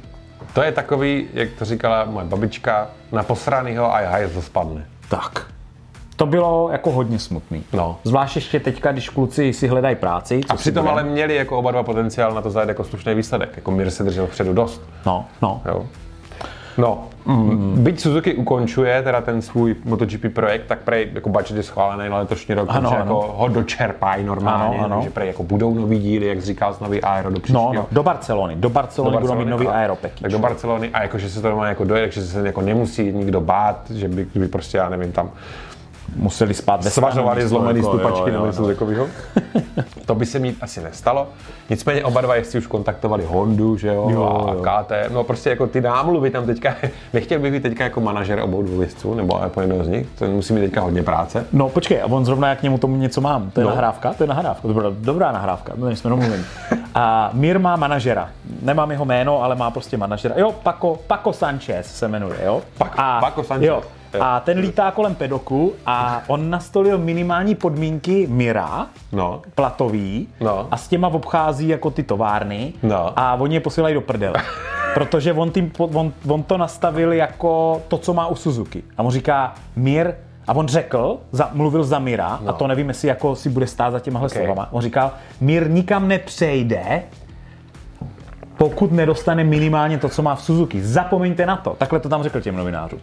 To je takový, jak to říkala moje babička, na posranýho a to spadne. Tak. To bylo jako hodně smutný. No. Zvlášť ještě teďka, když kluci si hledají práci. co A přitom budem- ale měli jako oba dva potenciál na to zajet jako slušný výsledek. Jako Mir se držel vpředu dost. No, no. Jo. No, mm. byť Suzuki ukončuje teda ten svůj MotoGP projekt, tak prej jako budget je schválený na letošní rok, Ano, takže ano. jako ho dočerpají normálně, Ano, ano. takže prej jako budou nový díly, jak říkal, nový aero do No, příštího. no, do Barcelony. Do Barcelony, budou mít nový aero package. Tak do Barcelony a jako, že se to normálně jako dojede, že se jako nemusí nikdo bát, že by, kdyby prostě, já nevím, tam Museli spát ve svařovali zlomený jako, stupačky jo, nebo jo, něco no. takového. to by se mít asi nestalo. Nicméně oba dva jezdci už kontaktovali Hondu, že jo, Jo, a jo. KTM. No prostě jako ty námluvy tam teďka, nechtěl bych být teďka jako manažer obou dvou jezdců, nebo jako jednoho z nich, to musí mít teďka hodně práce. No počkej, a on zrovna jak k němu tomu něco mám. To je No. nahrávka? To je nahrávka, dobrá, dobrá nahrávka, to jsme domluveni. A Mir má manažera. Nemám jeho jméno, ale má prostě manažera. Jo, Paco, Paco Sanchez se jmenuje, jo? Paco- a, Paco Sanchez. Jo. A ten lítá kolem pedoku a on nastolil minimální podmínky Mira, No, platový No. a s těma obchází jako ty továrny No. a oni je posílají do prdele. Protože on, tím, on, on to nastavil jako to, co má u Suzuki. A on říká, Mir, a on řekl, za, mluvil za Mira, no. a to nevím, jestli jako si bude stát za těmahle Okay. slovama. On říkal, Mir nikam nepřejde, pokud nedostane minimálně to, co má v Suzuki. Zapomeňte na to. Takhle to tam řekl těm novinářům.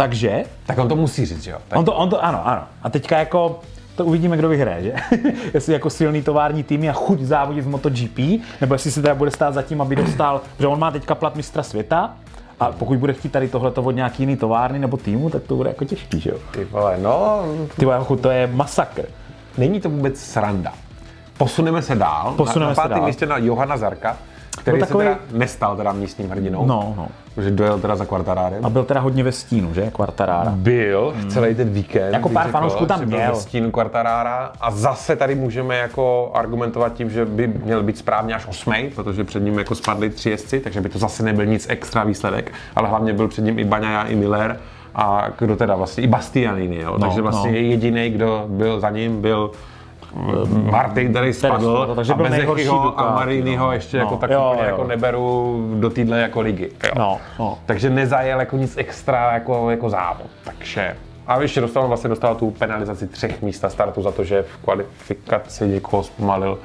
Takže tak on to musí říct, že jo. Tak On to, on to, ano, ano. A teďka jako to uvidíme, kdo vyhraje, že? jestli jako silný tovární tým a chuť závodit v MotoGP, nebo jestli se teda bude stát za tím, aby dostal, že on má teďka plat mistra světa, a pokud bude chtít tady tohleto od nějaký jiný továrny nebo týmu, tak to bude jako těžký, že jo? ty vole, no, Ty vole, jako to je masakr. není to vůbec sranda. Posuneme se dál. Posuneme na, se na pátém dál. místě na Johana Zarka, který Byl se takový- teda nestal teda místním hrdinou. No, no. Že dojel teda za Quartarárem. A byl teda hodně ve stínu, že? Quartarara. Byl celý ten víkend. Jako pár fanoušků tam že byl měl. ve stínu Quartarara a zase tady můžeme jako argumentovat tím, že by měl být správně až osmý, protože před ním jako spadli tři jezdci, takže by to zase nebyl nic extra výsledek, ale hlavně byl před ním i Baňaja, i Miller a kdo teda vlastně, i Bastianini, jo? No, takže vlastně no. jediný, kdo byl za ním, byl Martin, který spadl spadl, takže a Bezekyho a Ducati, Mariniho no. ještě No, jako tak jo, úplně jo. jako neberu do téhle jako ligy. Jo. No, no. Takže nezajel jako nic extra jako, jako závod. Takže a ještě dostal, vlastně dostal tu penalizaci třech míst na startu za to, že v kvalifikaci někoho zpomalil.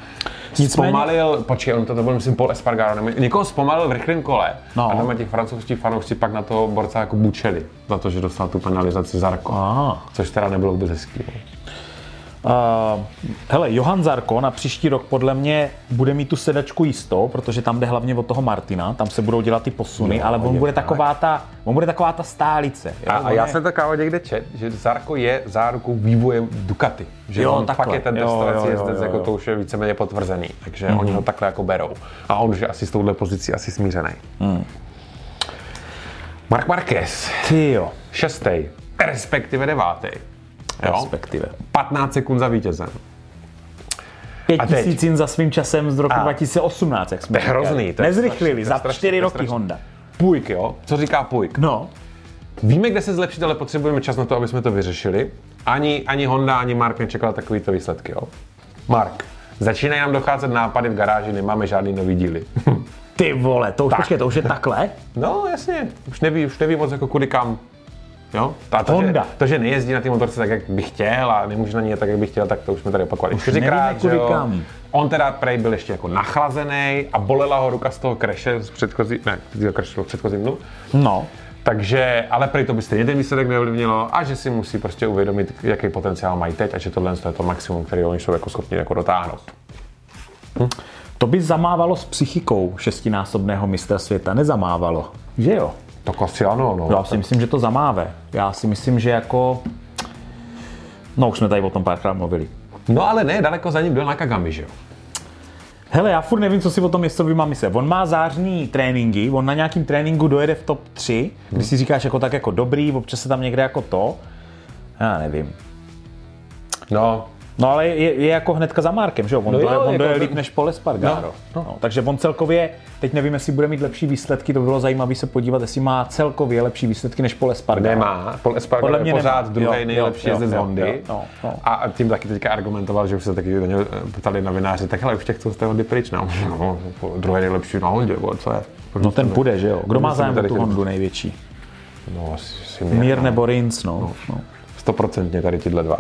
Nicméně- Zpomalil, počkej, on to, to byl myslím Paul Espargaro, nebo někoho zpomalil v rychlém kole. No. A tam těch francouzští fanoušci pak na toho borce jako bučeli za to, že dostal tu penalizaci za Rako. Což teda nebylo vůbec hezký. Uh, hele, Johan Zarko na příští rok podle mě bude mít tu sedačku jistou, protože tam jde hlavně od toho Martina, tam se budou dělat ty posuny, Jo, ale on bude tak. taková ta, on bude taková ta stálice. jo, A, a já je- jsem to kámo někde čet, že Zarko je zárukou vývoje Ducati. Že Jo, on takhle. fakt je ten testovací jo, jezdec, jako to už je víceméně potvrzený. Takže mm-hmm. oni ho takhle jako berou. A on už je asi s touhle pozicí asi smířený. Mm. Mark Marquez, Ty jo, šestý, respektive devátý. Jo? respektive. 15 sekund za vítězem. Pět A teď? tisícin za svým časem z roku A. 2018, jak jsme To je hrozný, to je Nezrychlili, strašný, za strašný, čtyři to je roky strašný. Honda. Půjk, jo? Co říká Půjk? No, Víme, kde se zlepšit, ale potřebujeme čas na to, aby jsme to vyřešili. Ani, ani Honda, ani Mark nečekal takovýto výsledky. Jo? Mark, začínají nám docházet nápady v garáži, nemáme žádný nový díly. ty vole, to už, Tak. počkej, to už je takhle? no jasně, už neví, už neví moc jako kudy kam. Jo? A to, že, Honda. to, že nejezdí na té motorce tak, jak by chtěl a nemůže na ní tak, jak by chtěl, tak to už jsme tady opakovali čtyřikrát. že. On teda prej byl ještě jako nachlazený a bolela ho ruka z toho kreše z předchozí, ne, z toho kreše v předchozím dnu. No, Takže, ale prej to by stejně ten výsledek neovlivnilo a že si musí prostě uvědomit, jaký potenciál mají teď a že tohle je to maximum, který oni jsou jako schopni jako dotáhnout. to by zamávalo s psychikou šestinásobného mistra světa, nezamávalo, že jo? Tak asi ano, no. Já si myslím, že to zamáve. Já si myslím, že jako... No, už jsme tady o tom párkrát mluvili. No ale ne, daleko za ním byl Nakagami, že jo? Hele, já furt nevím, co si o tom mistrovi mám myslet. On má zářný tréninky, on na nějakým tréninku dojede v top 3, kdy si říkáš jako tak jako dobrý, občas se tam někde jako to. Já nevím. No, No ale je, je jako hnedka za Markem, že jo? On, No no jo, on jako ten- líp než Pole Spargaro. No, No, no. takže on celkově, teď nevím, jestli bude mít lepší výsledky, to by bylo zajímavé se podívat, jestli má celkově lepší výsledky než Pole Spargaro. Nemá. Paul Espargaro Podle je pořád nemá. druhý Jo, nejlepší jezdec Hondy. jo, jo, jo. A tím taky teďka argumentoval, že už se taky na něj eh, ptali novináři, tak hele, už tě chcou z té Hondy pryč. No, no, druhý nejlepší na Hondě, vole, co je? No ten půjde, že jo? Kdo má zájem o tu Hondu největší? No, asi si Mír nebo Rins, no. no. Stoprocentně tady tyhle dva.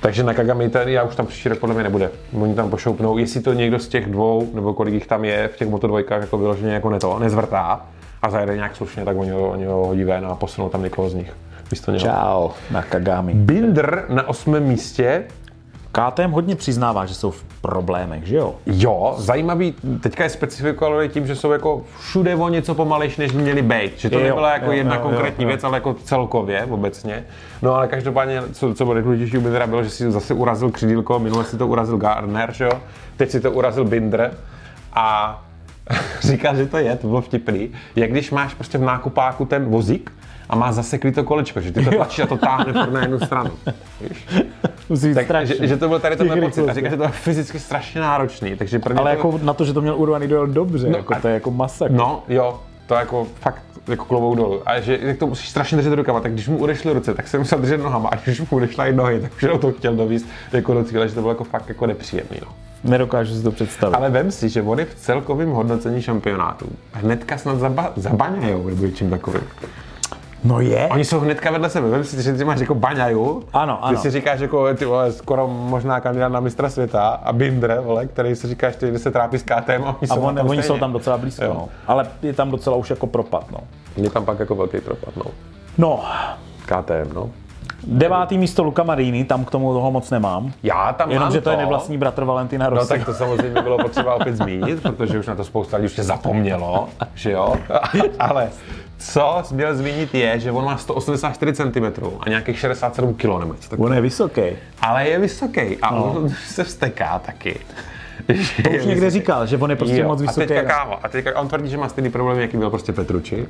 Takže na Kagami tady já už tam příští rok podle mě nebude. Oni tam pošoupnou, jestli to někdo z těch dvou, nebo kolik jich tam je v těch motodvojkách jako vyloženě jako neto, nezvrtá a zajede nějak slušně, tak oni ho, oni ho hodí ven a posunou tam někoho z nich. Místo něho. Čau, na Kagami. Binder na osmém místě. KTM hodně přiznává, že jsou v problémech, že jo? Jo, zajímavý, teďka je specifikovaný tím, že jsou jako všude o něco pomalejší, než by měli být. Že to Jo, nebyla jako jo, jedna jo, konkrétní jo, jo. věc, ale jako celkově, obecně. No ale každopádně, co, co bylo nejdůležitější u Bindera bylo, že si zase urazil křidílko, minule si to urazil Garner, že jo? Teď si to urazil Binder a říká, že to je, to bylo vtipný. Jak když máš prostě v nákupáku ten vozík, a má zaseklý to kolečko, že ty to tlačíš a to táhne furt na jednu stranu. Víš? Musí být Tak, strašný. že, že, to byl tady Těch pocit. A říká, že to je fyzicky strašně náročný. Takže pro Ale to, jako na to, že to měl urvaný dojel dobře, No jako a- to je jako masakr. No, jo, to je jako fakt jako klobouk dolů. A že jak to musíš strašně držet rukama, tak když mu odešly ruce, tak jsem musel držet nohama, a když mu odešla i nohy, tak už to chtěl dovíst jako do cíle, že to bylo jako fakt jako nepříjemný. No. Nedokážu si to představit. Ale vem si, že oni v celkovém hodnocení šampionátu hnedka snad zaba, zabaňajou nebo něčím takovým. No je. Oni jsou hnedka vedle sebe. Vem si, že ty máš jako baňaju. Ano, Ty ano. si říkáš jako ty vole, skoro možná kandidát na mistra světa a Binder, vole, který si říkáš, že se trápí s KTM a oni A jsou, on, tam oni jsou tam docela blízko, Jo. no. Ale je tam docela už jako propad, no. Mě tam pak jako velký propad, no. No, KTM, no. devátý místo Luca Marini, tam k tomu toho moc nemám. Já tam Jenom, mám že to je nevlastní bratr Valentina No Rossi. tak to samozřejmě bylo potřeba opět zmínit, protože už na to spousta lidí už tě zapomnělo, že jo? Ale co jsi měl zmínit je, že on má 184 cm a nějakých 67 kg nebo něco takového. On je vysoký. Ale je vysoký a no. on se vsteká taky. To už někde říkal, že on je prostě jo. moc A vysoký. teďka kámo, a teďka on tvrdí, že má stejný problém, jaký byl prostě Petruči.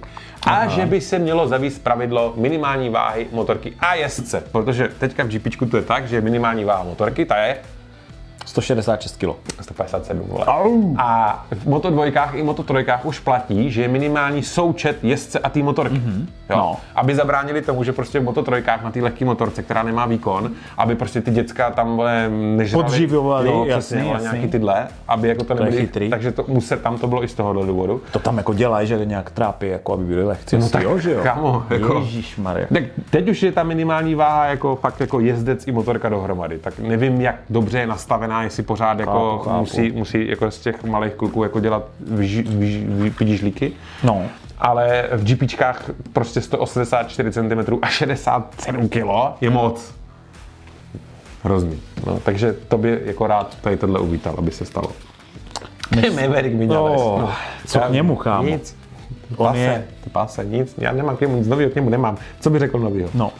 A že by se mělo zavíst pravidlo minimální váhy motorky a jezdce. Protože teďka v GPčku to je tak, že minimální váha motorky, ta je 166 kg. 157 vole. Au. A v Moto dvojkách i Moto trojkách už platí, že je minimální součet jezdce a té motorky. Mm-hmm. Jo? No. Aby zabránili tomu, že prostě v Moto trojkách na té lehké motorce, která nemá výkon, aby prostě ty děcka tam vole, nežrali. Podživovali, jo, jasný, přesně, jasný. nějaký tyhle, aby jako to nebyly, chytrý. takže to muset, tam to bylo i z tohohle důvodu. To tam jako dělají, že nějak trápí, jako aby byli lehcí. No tak, jo, že jo? kámo, jako- Ježišmarja. Tak teď už je ta minimální váha jako fakt jako jezdec i motorka dohromady, tak nevím, jak dobře je nastavená, jestli pořád jako Chápu, chápu. musí, musí jako z těch malých kluků jako dělat pidižlíky. No. Ale v GPčkách prostě 184 cm a 67 kg je moc. Hrozný. No, takže to by jako rád tady tohle uvítal, aby se stalo. Maverick Vinales. No, co k němu, kámo? Nic. On Pase, je- pase, nic. Já nemám k němu nic nového, k němu nemám. Co by řekl nového? No.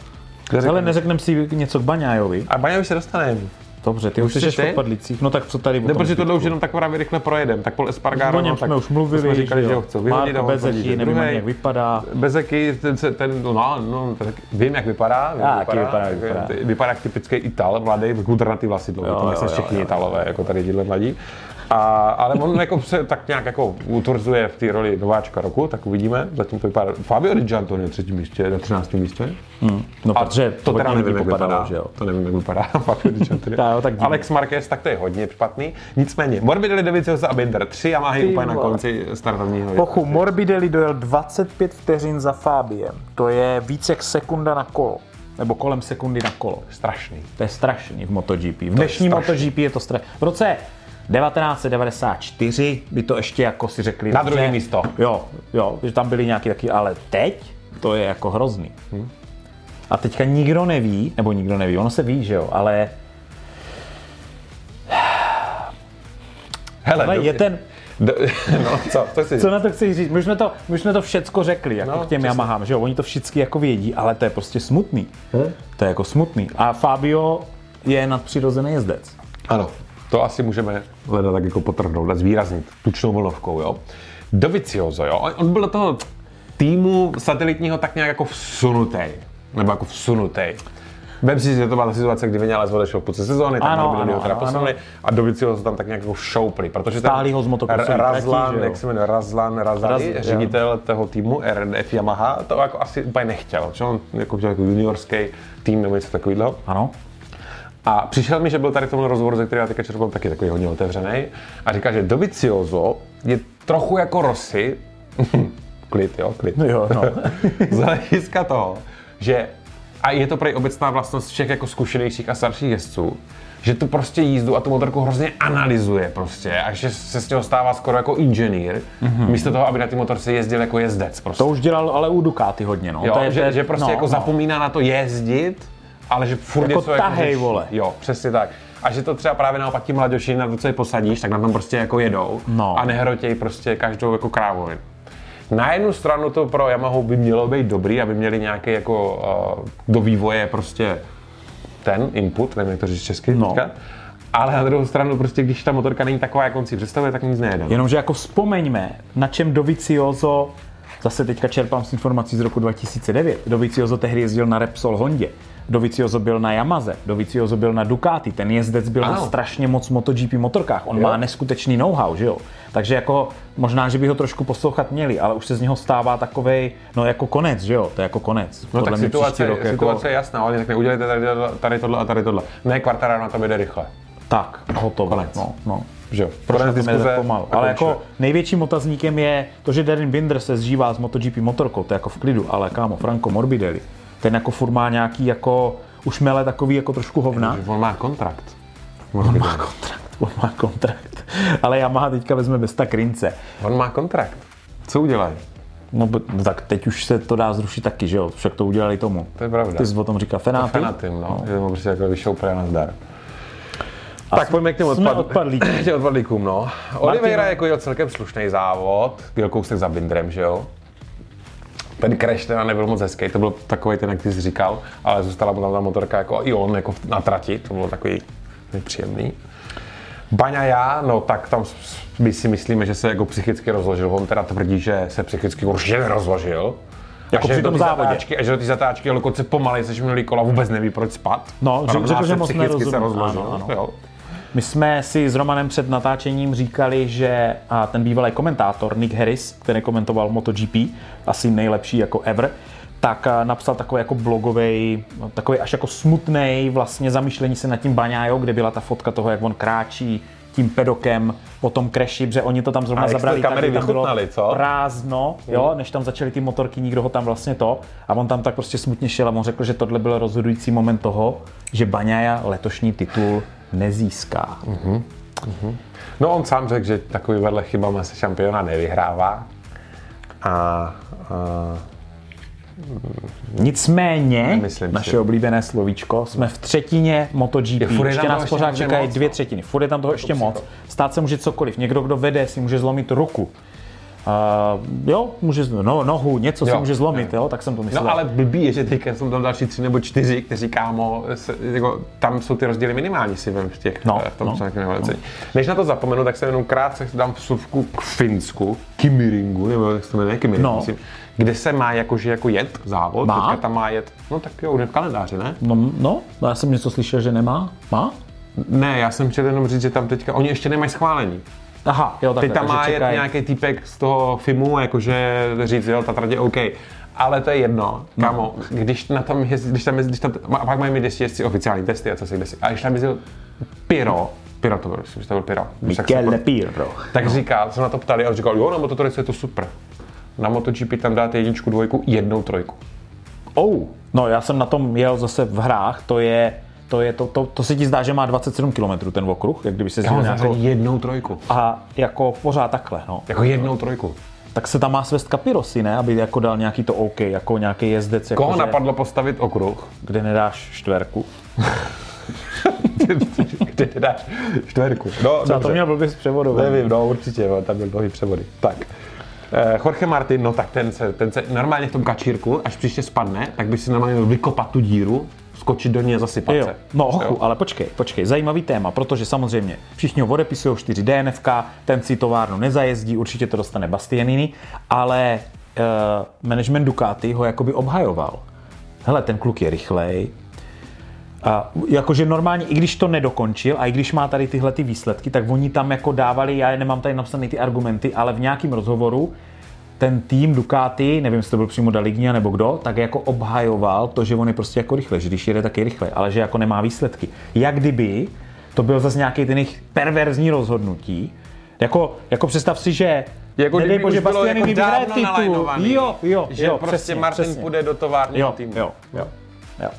Ale neřekneme si něco k Baňájovi. A Baňovi se dostaneme. Dobře, ty už jsi ty? v podpadlicích. No tak co tady Ne, tom protože tohle už jenom tak právě rychle projedem. Tak Paul Espargaro, O něm no, tak jsme už mluvili, jsme říkali, že ho chcou vyhodit. Marko že nevím ani jak vypadá. Bezeky, ten, se- ten, no, no, tak vím, jak vypadá. Já, jaký vypadá, jak vypadá. vypadá. vypadá jak typický Ital, mladý, kudrnatý vlasy dlouhý, to jo, všichni Italové, jako tady tíhle mladí. A, ale on jako se tak nějak jako utvrzuje v té roli nováčka roku, tak uvidíme. Zatím to vypadá. Fabio Di Gianto je na třetím místě, na 13. místě. No, A protože to teda nevím, jak vypadá. že jo. To nevím, jak vypadá. Fabio Di Gianto. Já, jo, tak. Alex Marquez, tak to je hodně špatný. Nicméně, Morbidelli, Dovizioso a Binder. Tři Yamahy Ty úplně na konci startovního. Pochu, Morbidelli dojel 25 vteřin za Fabiem. To je víc jak sekunda na kolo. Nebo kolem sekundy na kolo. Strašný. To je strašný v MotoGP. V dnešní. MotoGP je to strašný. V roce 1994 by to ještě jako si řekli. Na druhé místo. Jo, jo, že tam byly nějaký taky, ale teď to je jako hrozný. Hm. A teďka nikdo neví, nebo nikdo neví, ono se ví, že jo, ale, Hele, ale je ten, do- no, co, to si co na to chceš říct? My už jsme to, my už jsme to všecko řekli, jako No, k těm. Yamahám, že jo, oni to všichni jako vědí, ale to je prostě smutný. To je jako smutný. A Fabio je nadpřirozený jezdec. Ano, to asi můžeme hledat tak jako potrhnout a zvýraznit tučnou vlnovkou, jo. Dovizioso, jo, on- on byl do toho týmu satelitního tak nějak jako vsunutý, nebo jako vsunutý. Vem si, že to byla ta situace, kdy Vinales odešel v půlce sezóny, tak Ano, ano, teda posunuli a Dovizioso ho tam tak nějak jako šoupli, protože Stáli ho z Razlan, jo? jak se jmenuje, Razlan Razali, Raz- ředitel toho týmu RNF Yamaha, to jako asi úplně nechtěl, že on jako, jako juniorský tým nebo něco takového. Ano. A přišel mi, že byl tady v tomhle rozhovoru, ze kterého já teďka čerpal taky takový hodně otevřený, a říká, že Dovizioso je trochu jako Rossi, klid, jo, klid. Jo, no. z hlediska toho, že a je to prej obecná vlastnost všech jako zkušenějších a starších jezdců, že tu prostě jízdu a tu motorku hrozně analyzuje prostě a že se z něho stává skoro jako inženýr, mm-hmm. místo toho, aby na ty motorce jezdil jako jezdec prostě. To už dělal ale u Ducati hodně, no. jo, to je, že, že prostě no, jako no. zapomíná na to jezdit, ale že furt Jako něco tahej, řeší. vole. Jo, přesně tak. A že to třeba právě naopak ti mladoši na to, co je posadíš, tak na tom prostě jako jedou No. a nehrotějí prostě každou jako krávovinu. Na jednu stranu to pro Yamahu by mělo být dobrý, aby měli nějaký jako uh, do vývoje prostě ten input, nevím, jak to říct česky No. teďka. Ale na druhou stranu prostě, když ta motorka není taková, jak on si představuje, tak nic nejede. Jenomže jako vzpomeňme, na čem Dovizioso, zase teďka čerpám z informací z roku 2009, Dovizioso tehdy jezdil na Repsol Hondě, Dovizioso byl na Yamaze, Dovizioso byl na Ducati, ten jezdec byl Ano. strašně moc MotoGP motorkách, on Jo. má neskutečný know-how, že jo? Takže jako možná, že by ho trošku poslouchat měli, ale už se z něho stává takovej, no jako konec, že jo? To je jako konec. No Podle tak situace, rok situace jako, je jasná, oni řekne, udělejte tady, tohle- tady tohle a tady tohle. Ne, Quartararo na to jede rychle. tak, hotovo. Konec. No, no. Že jo? Konec diskuze pomalu. Ale jako největším otazníkem je to, že Darren Binder se zžívá s MotoGP motorkou, to je jako v klidu, ale kámo, Franco Morbidelli, ten jako furt má nějaký jako, už mele takový jako trošku hovna. On má kontrakt. On má kontrakt, on má kontrakt. Ale Yamaha teďka vezme bez tak rince. On má kontrakt. Co udělají? No, no tak teď už se to dá zrušit taky, že jo? Však to udělali tomu. To je pravda. Ty jsi o tom říkal Fenáty? Fenatim, no. Že mu prostě jako vyšoupne na zdar. Tak pojďme k těm odpad... odpadlíkům. odpadlíkům, no. Oliveira jako jel celkem slušný závod, byl kousek za Bindrem, že jo? Ten crash teda nebyl moc hezký, to byl takový ten, jak ty jsi říkal, ale zůstala mu tam ta motorka jako i on jako na trati, to bylo takový nepříjemný. Baňa já, no tak tam my si myslíme, že se jako psychicky rozložil. On teda tvrdí, že se psychicky určitě nerozložil. Jako že při tom závodě. Zatáčky, a že do té zatáčky dokonce pomalej, což minulý kola vůbec neví, proč spat. No, že- řekl, že se moc se rozložil. Ano, ano. Jo. My jsme si s Romanem před natáčením říkali, že a ten bývalý komentátor Nick Harris, který komentoval MotoGP, asi nejlepší jako ever, tak a, napsal takový jako blogový, takový až jako smutný vlastně zamýšlení se nad tím Baňájou, kde byla ta fotka toho, jak on kráčí tím pedokem po tom kreši, protože oni to tam zrovna A zabrali, kamery tak, tam bylo co? prázdno, jo, než tam začaly ty motorky, nikdo ho tam vlastně to. A on tam tak prostě smutně šel a on řekl, že tohle byl rozhodující moment toho, že Baňaja letošní titul nezíská. No on sám řekl, že takovýhle chybama se šampiona nevyhrává. A, a Nicméně, Nemyslím si. naše oblíbené slovíčko, jsme v třetině MotoGP. Je, ještě nás pořád čekají moc, dvě třetiny. Furt je tam toho ještě moc. Stát se může cokoliv. Někdo, kdo vede, si může zlomit ruku. Uh, jo, může, no, nohu, něco si Jo, může zlomit, jo, tak jsem to myslel. No ale blbý je, že teďka jsou tam další tři nebo čtyři, kteří kámo, se, jako, tam jsou ty rozdíly minimální si vem v těch, No, eh, v tom no, no, no. Než na to zapomenu, tak se jenom krátce dám vsuvku k Finsku, Kimiringu, nebo jak se to jmenuje, Kimiring, No. myslím, kde se má jakože jako jet závod, Má? teďka tam má jet, no tak jo, už v kalendáři, ne? No, no, já jsem něco slyšel, že nemá. Má? Ne, já jsem chtěl jenom říct, že tam teďka, oni ještě nemají schválení. Aha, jo, takhle, Teď tam má jet nějaký týpek z toho FIMu, jakože říct, jo, ta trať je OK. Ale to je jedno, kamo, když na tom jezdí, když tam jezdí, když tam, a pak mají mít jezdí, jezdí oficiální testy a co kde si. A když tam jezdil Piro, Piro to byl, myslím, že to byl Piro. Tak Michele Pirro. Tak říká, se na to ptali a on říkal, jo, na mototorice je to super. Na MotoGP tam dáte jedničku, dvojku, jednou trojku. Oh, no já jsem na tom jel zase v hrách, to je, to, je to, to, to se ti zdá, že má 27 km ten okruh, jak kdyby se nějakou, zařadí jednou trojku. a jako pořád takhle, no. Jako jednou trojku. Tak se tam má svést kapirosy, ne? Aby jako dal nějaký to OK, jako nějaký jezdec, jako Koho že, napadlo postavit okruh? kde nedáš štverku. Kde ty dáš čtverku? No, Třeba to měl blbě s převodem. Nevím, no určitě, jo, tam byl dlouhý převody. Tak. Eh, Jorge Martin, no tak ten se, ten se normálně v tom kačírku, až příště spadne, tak by si normálně vykopat tu díru, skočit do a zasypat Jo. se. No hochu, Jo. ale počkej, počkej, zajímavý téma, protože samozřejmě všichni ho odepisují 4 DNFK, ten si továrnu nezajezdí, určitě to dostane Bastianini, ale uh, management Ducati ho jakoby obhajoval. Hele, ten kluk je rychlej, A jakože normálně, i když to nedokončil a i když má tady tyhle ty výsledky, tak oni tam jako dávali, já je nemám tady napsané ty argumenty, ale v nějakém rozhovoru ten tým Ducati, nevím, jestli to byl přímo Dalignia nebo kdo, tak jako obhajoval to, že on je prostě jako rychle, že když jede, tak je rychle, ale že jako nemá výsledky. Jak kdyby to byl zase nějaký ten jejich perverzní rozhodnutí, jako, jako představ si, že Jako nedej kdyby bože, už bylo Bastianini jako vyhraje dávno titul. Jo, jo, že jo, prostě přesně, Martin přesně. půjde do továrního Jo, týmu. jo, jo, jo.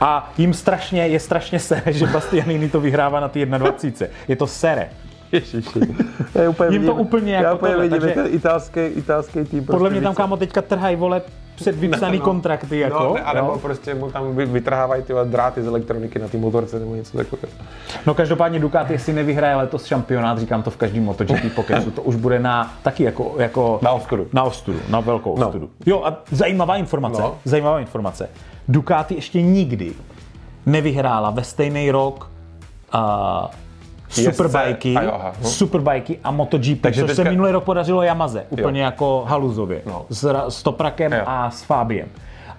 A jim strašně, je strašně sere, že Bastianini to vyhrává na ty 21. Je to sere. Ježiši. Já úplně Jim to úplně já jako úplně tohle, vidím, takže- italský, italský tým. Podle prostě mě tam kámo teďka trhají vole před vypsaný No, kontrakty jako. No, ne, a nebo jo. prostě mu tam vy- vytrhávají ty dráty z elektroniky na té motorce nebo něco takového. No každopádně Ducati, jestli nevyhraje letos šampionát, říkám to v každém MotoGP pokecu, to už bude na taky jako, jako Na ostudu. Na ostudu, na velkou No. ostudu. Jo a zajímavá informace, No. zajímavá informace. Ducati ještě nikdy nevyhrála ve stejný rok uh, Superbajky, jo, no. Superbajky a MotoGP, Takže což se teďka- minulý rok podařilo Yamaze, úplně jako haluzově, No. s, s Toprakem Jo. a s Fabiem.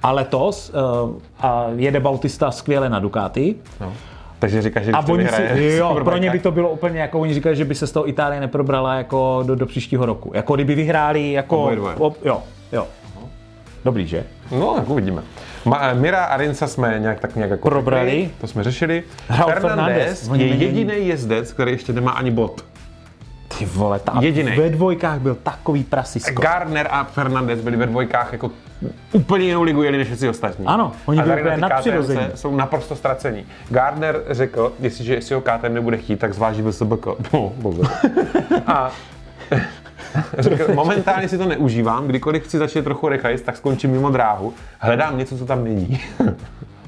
A letos uh, a jede Bautista skvěle na Ducati, No. Takže říkáš, že a oni si, jo, pro ně by to bylo úplně jako, oni říkají, že by se z toho Itálie neprobrala jako do, do příštího roku. Jako kdyby vyhráli jako, Oboje dvoje. ob, jo, jo. Dobrý, že? No, tak uvidíme. Ma, Mira a Rinsa jsme nějak tak nějak jako Probrali. řekli, to jsme řešili. Raul Fernandez Fernandez, je jediný jezdec, který ještě nemá ani bod. Ty vole, ta, Jedinej. ve dvojkách byl takový prasisko. Gardner a Fernandez byli ve dvojkách jako úplně jinou ligu jeli než všichni ostatní. Ano, oni byli na úplně nadpřirození. Jsou naprosto ztracení. Gardner řekl, jestliže jestli ho KTM nebude chtít, tak zváží VSBK. No, bože. A momentálně si to neužívám, kdykoliv chci začít trochu rychleji, tak skončím mimo dráhu, hledám něco, co tam není.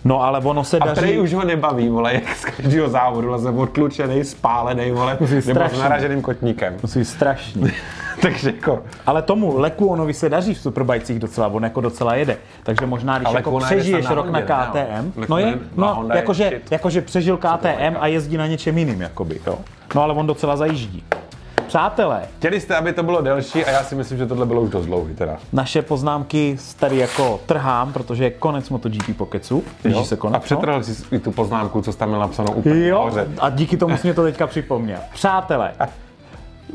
No ale ono se A daří... prej už ho nebaví, vole, jak z každého závodu leze odtlučený, spálený, vole, Musí nebo s naraženým kotníkem. To jsou strašný. Takže jako, Ale tomu Lekuonovi se daří v Superbajcích docela, on jako docela jede. Takže možná, když Ale jako přežiješ na rok na KTM, jo? no je, no, no, jakože, jakože přežil KTM a jezdí na něčem jiným, jakoby, jo. No ale on docela zajíždí. Přátelé, chtěli jste, aby to bylo delší a já si myslím, že tohle bylo už dost dlouhý teda. naše poznámky tady jako trhám, protože je konec MotoGP Pokecu. Blíží se konec, a přetrhl jsi i tu poznámku, co jsi tam měl napsanou úplně no? Jo, nahoře. a díky tomu jsi mě to teďka připomněl. Přátelé,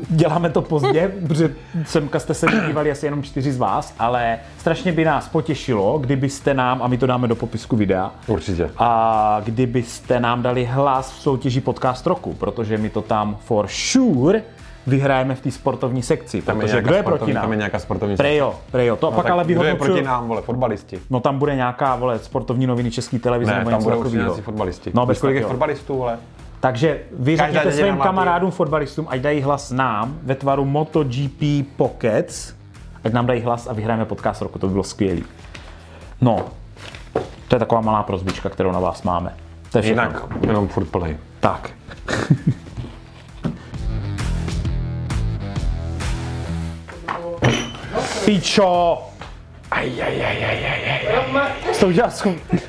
děláme to pozdě, protože semka jste se dívali asi jenom čtyři z vás, ale strašně by nás potěšilo, kdybyste nám, a my to dáme do popisku videa, Určitě. a kdybyste nám dali hlas v soutěži Podcast roku, protože my to tam for sure vyhrajeme v té sportovní sekci, Tam protože nějaká kdo je proti nám? Tam je nějaká sportovní Prejo, prejo, to No, pak ale Kdo je vyhodnocuju. proti nám, vole, fotbalisti? No tam bude nějaká, vole, sportovní noviny České televize Ne, nebo tam něco budou fotbalisti. No, bez kolik je fotbalistů, vole? Takže vy Každá řekněte svým kamarádům fotbalistům, ať dají hlas nám ve tvaru MotoGP Pockets, ať nám dají hlas a vyhrajeme podcast roku, to by bylo skvělý. No, to je taková malá prozbička, kterou na vás máme. To je všechno. Jinak jenom furt plnej. Tak. feature. Aj, aj, aj, aj, aj, aj. aj.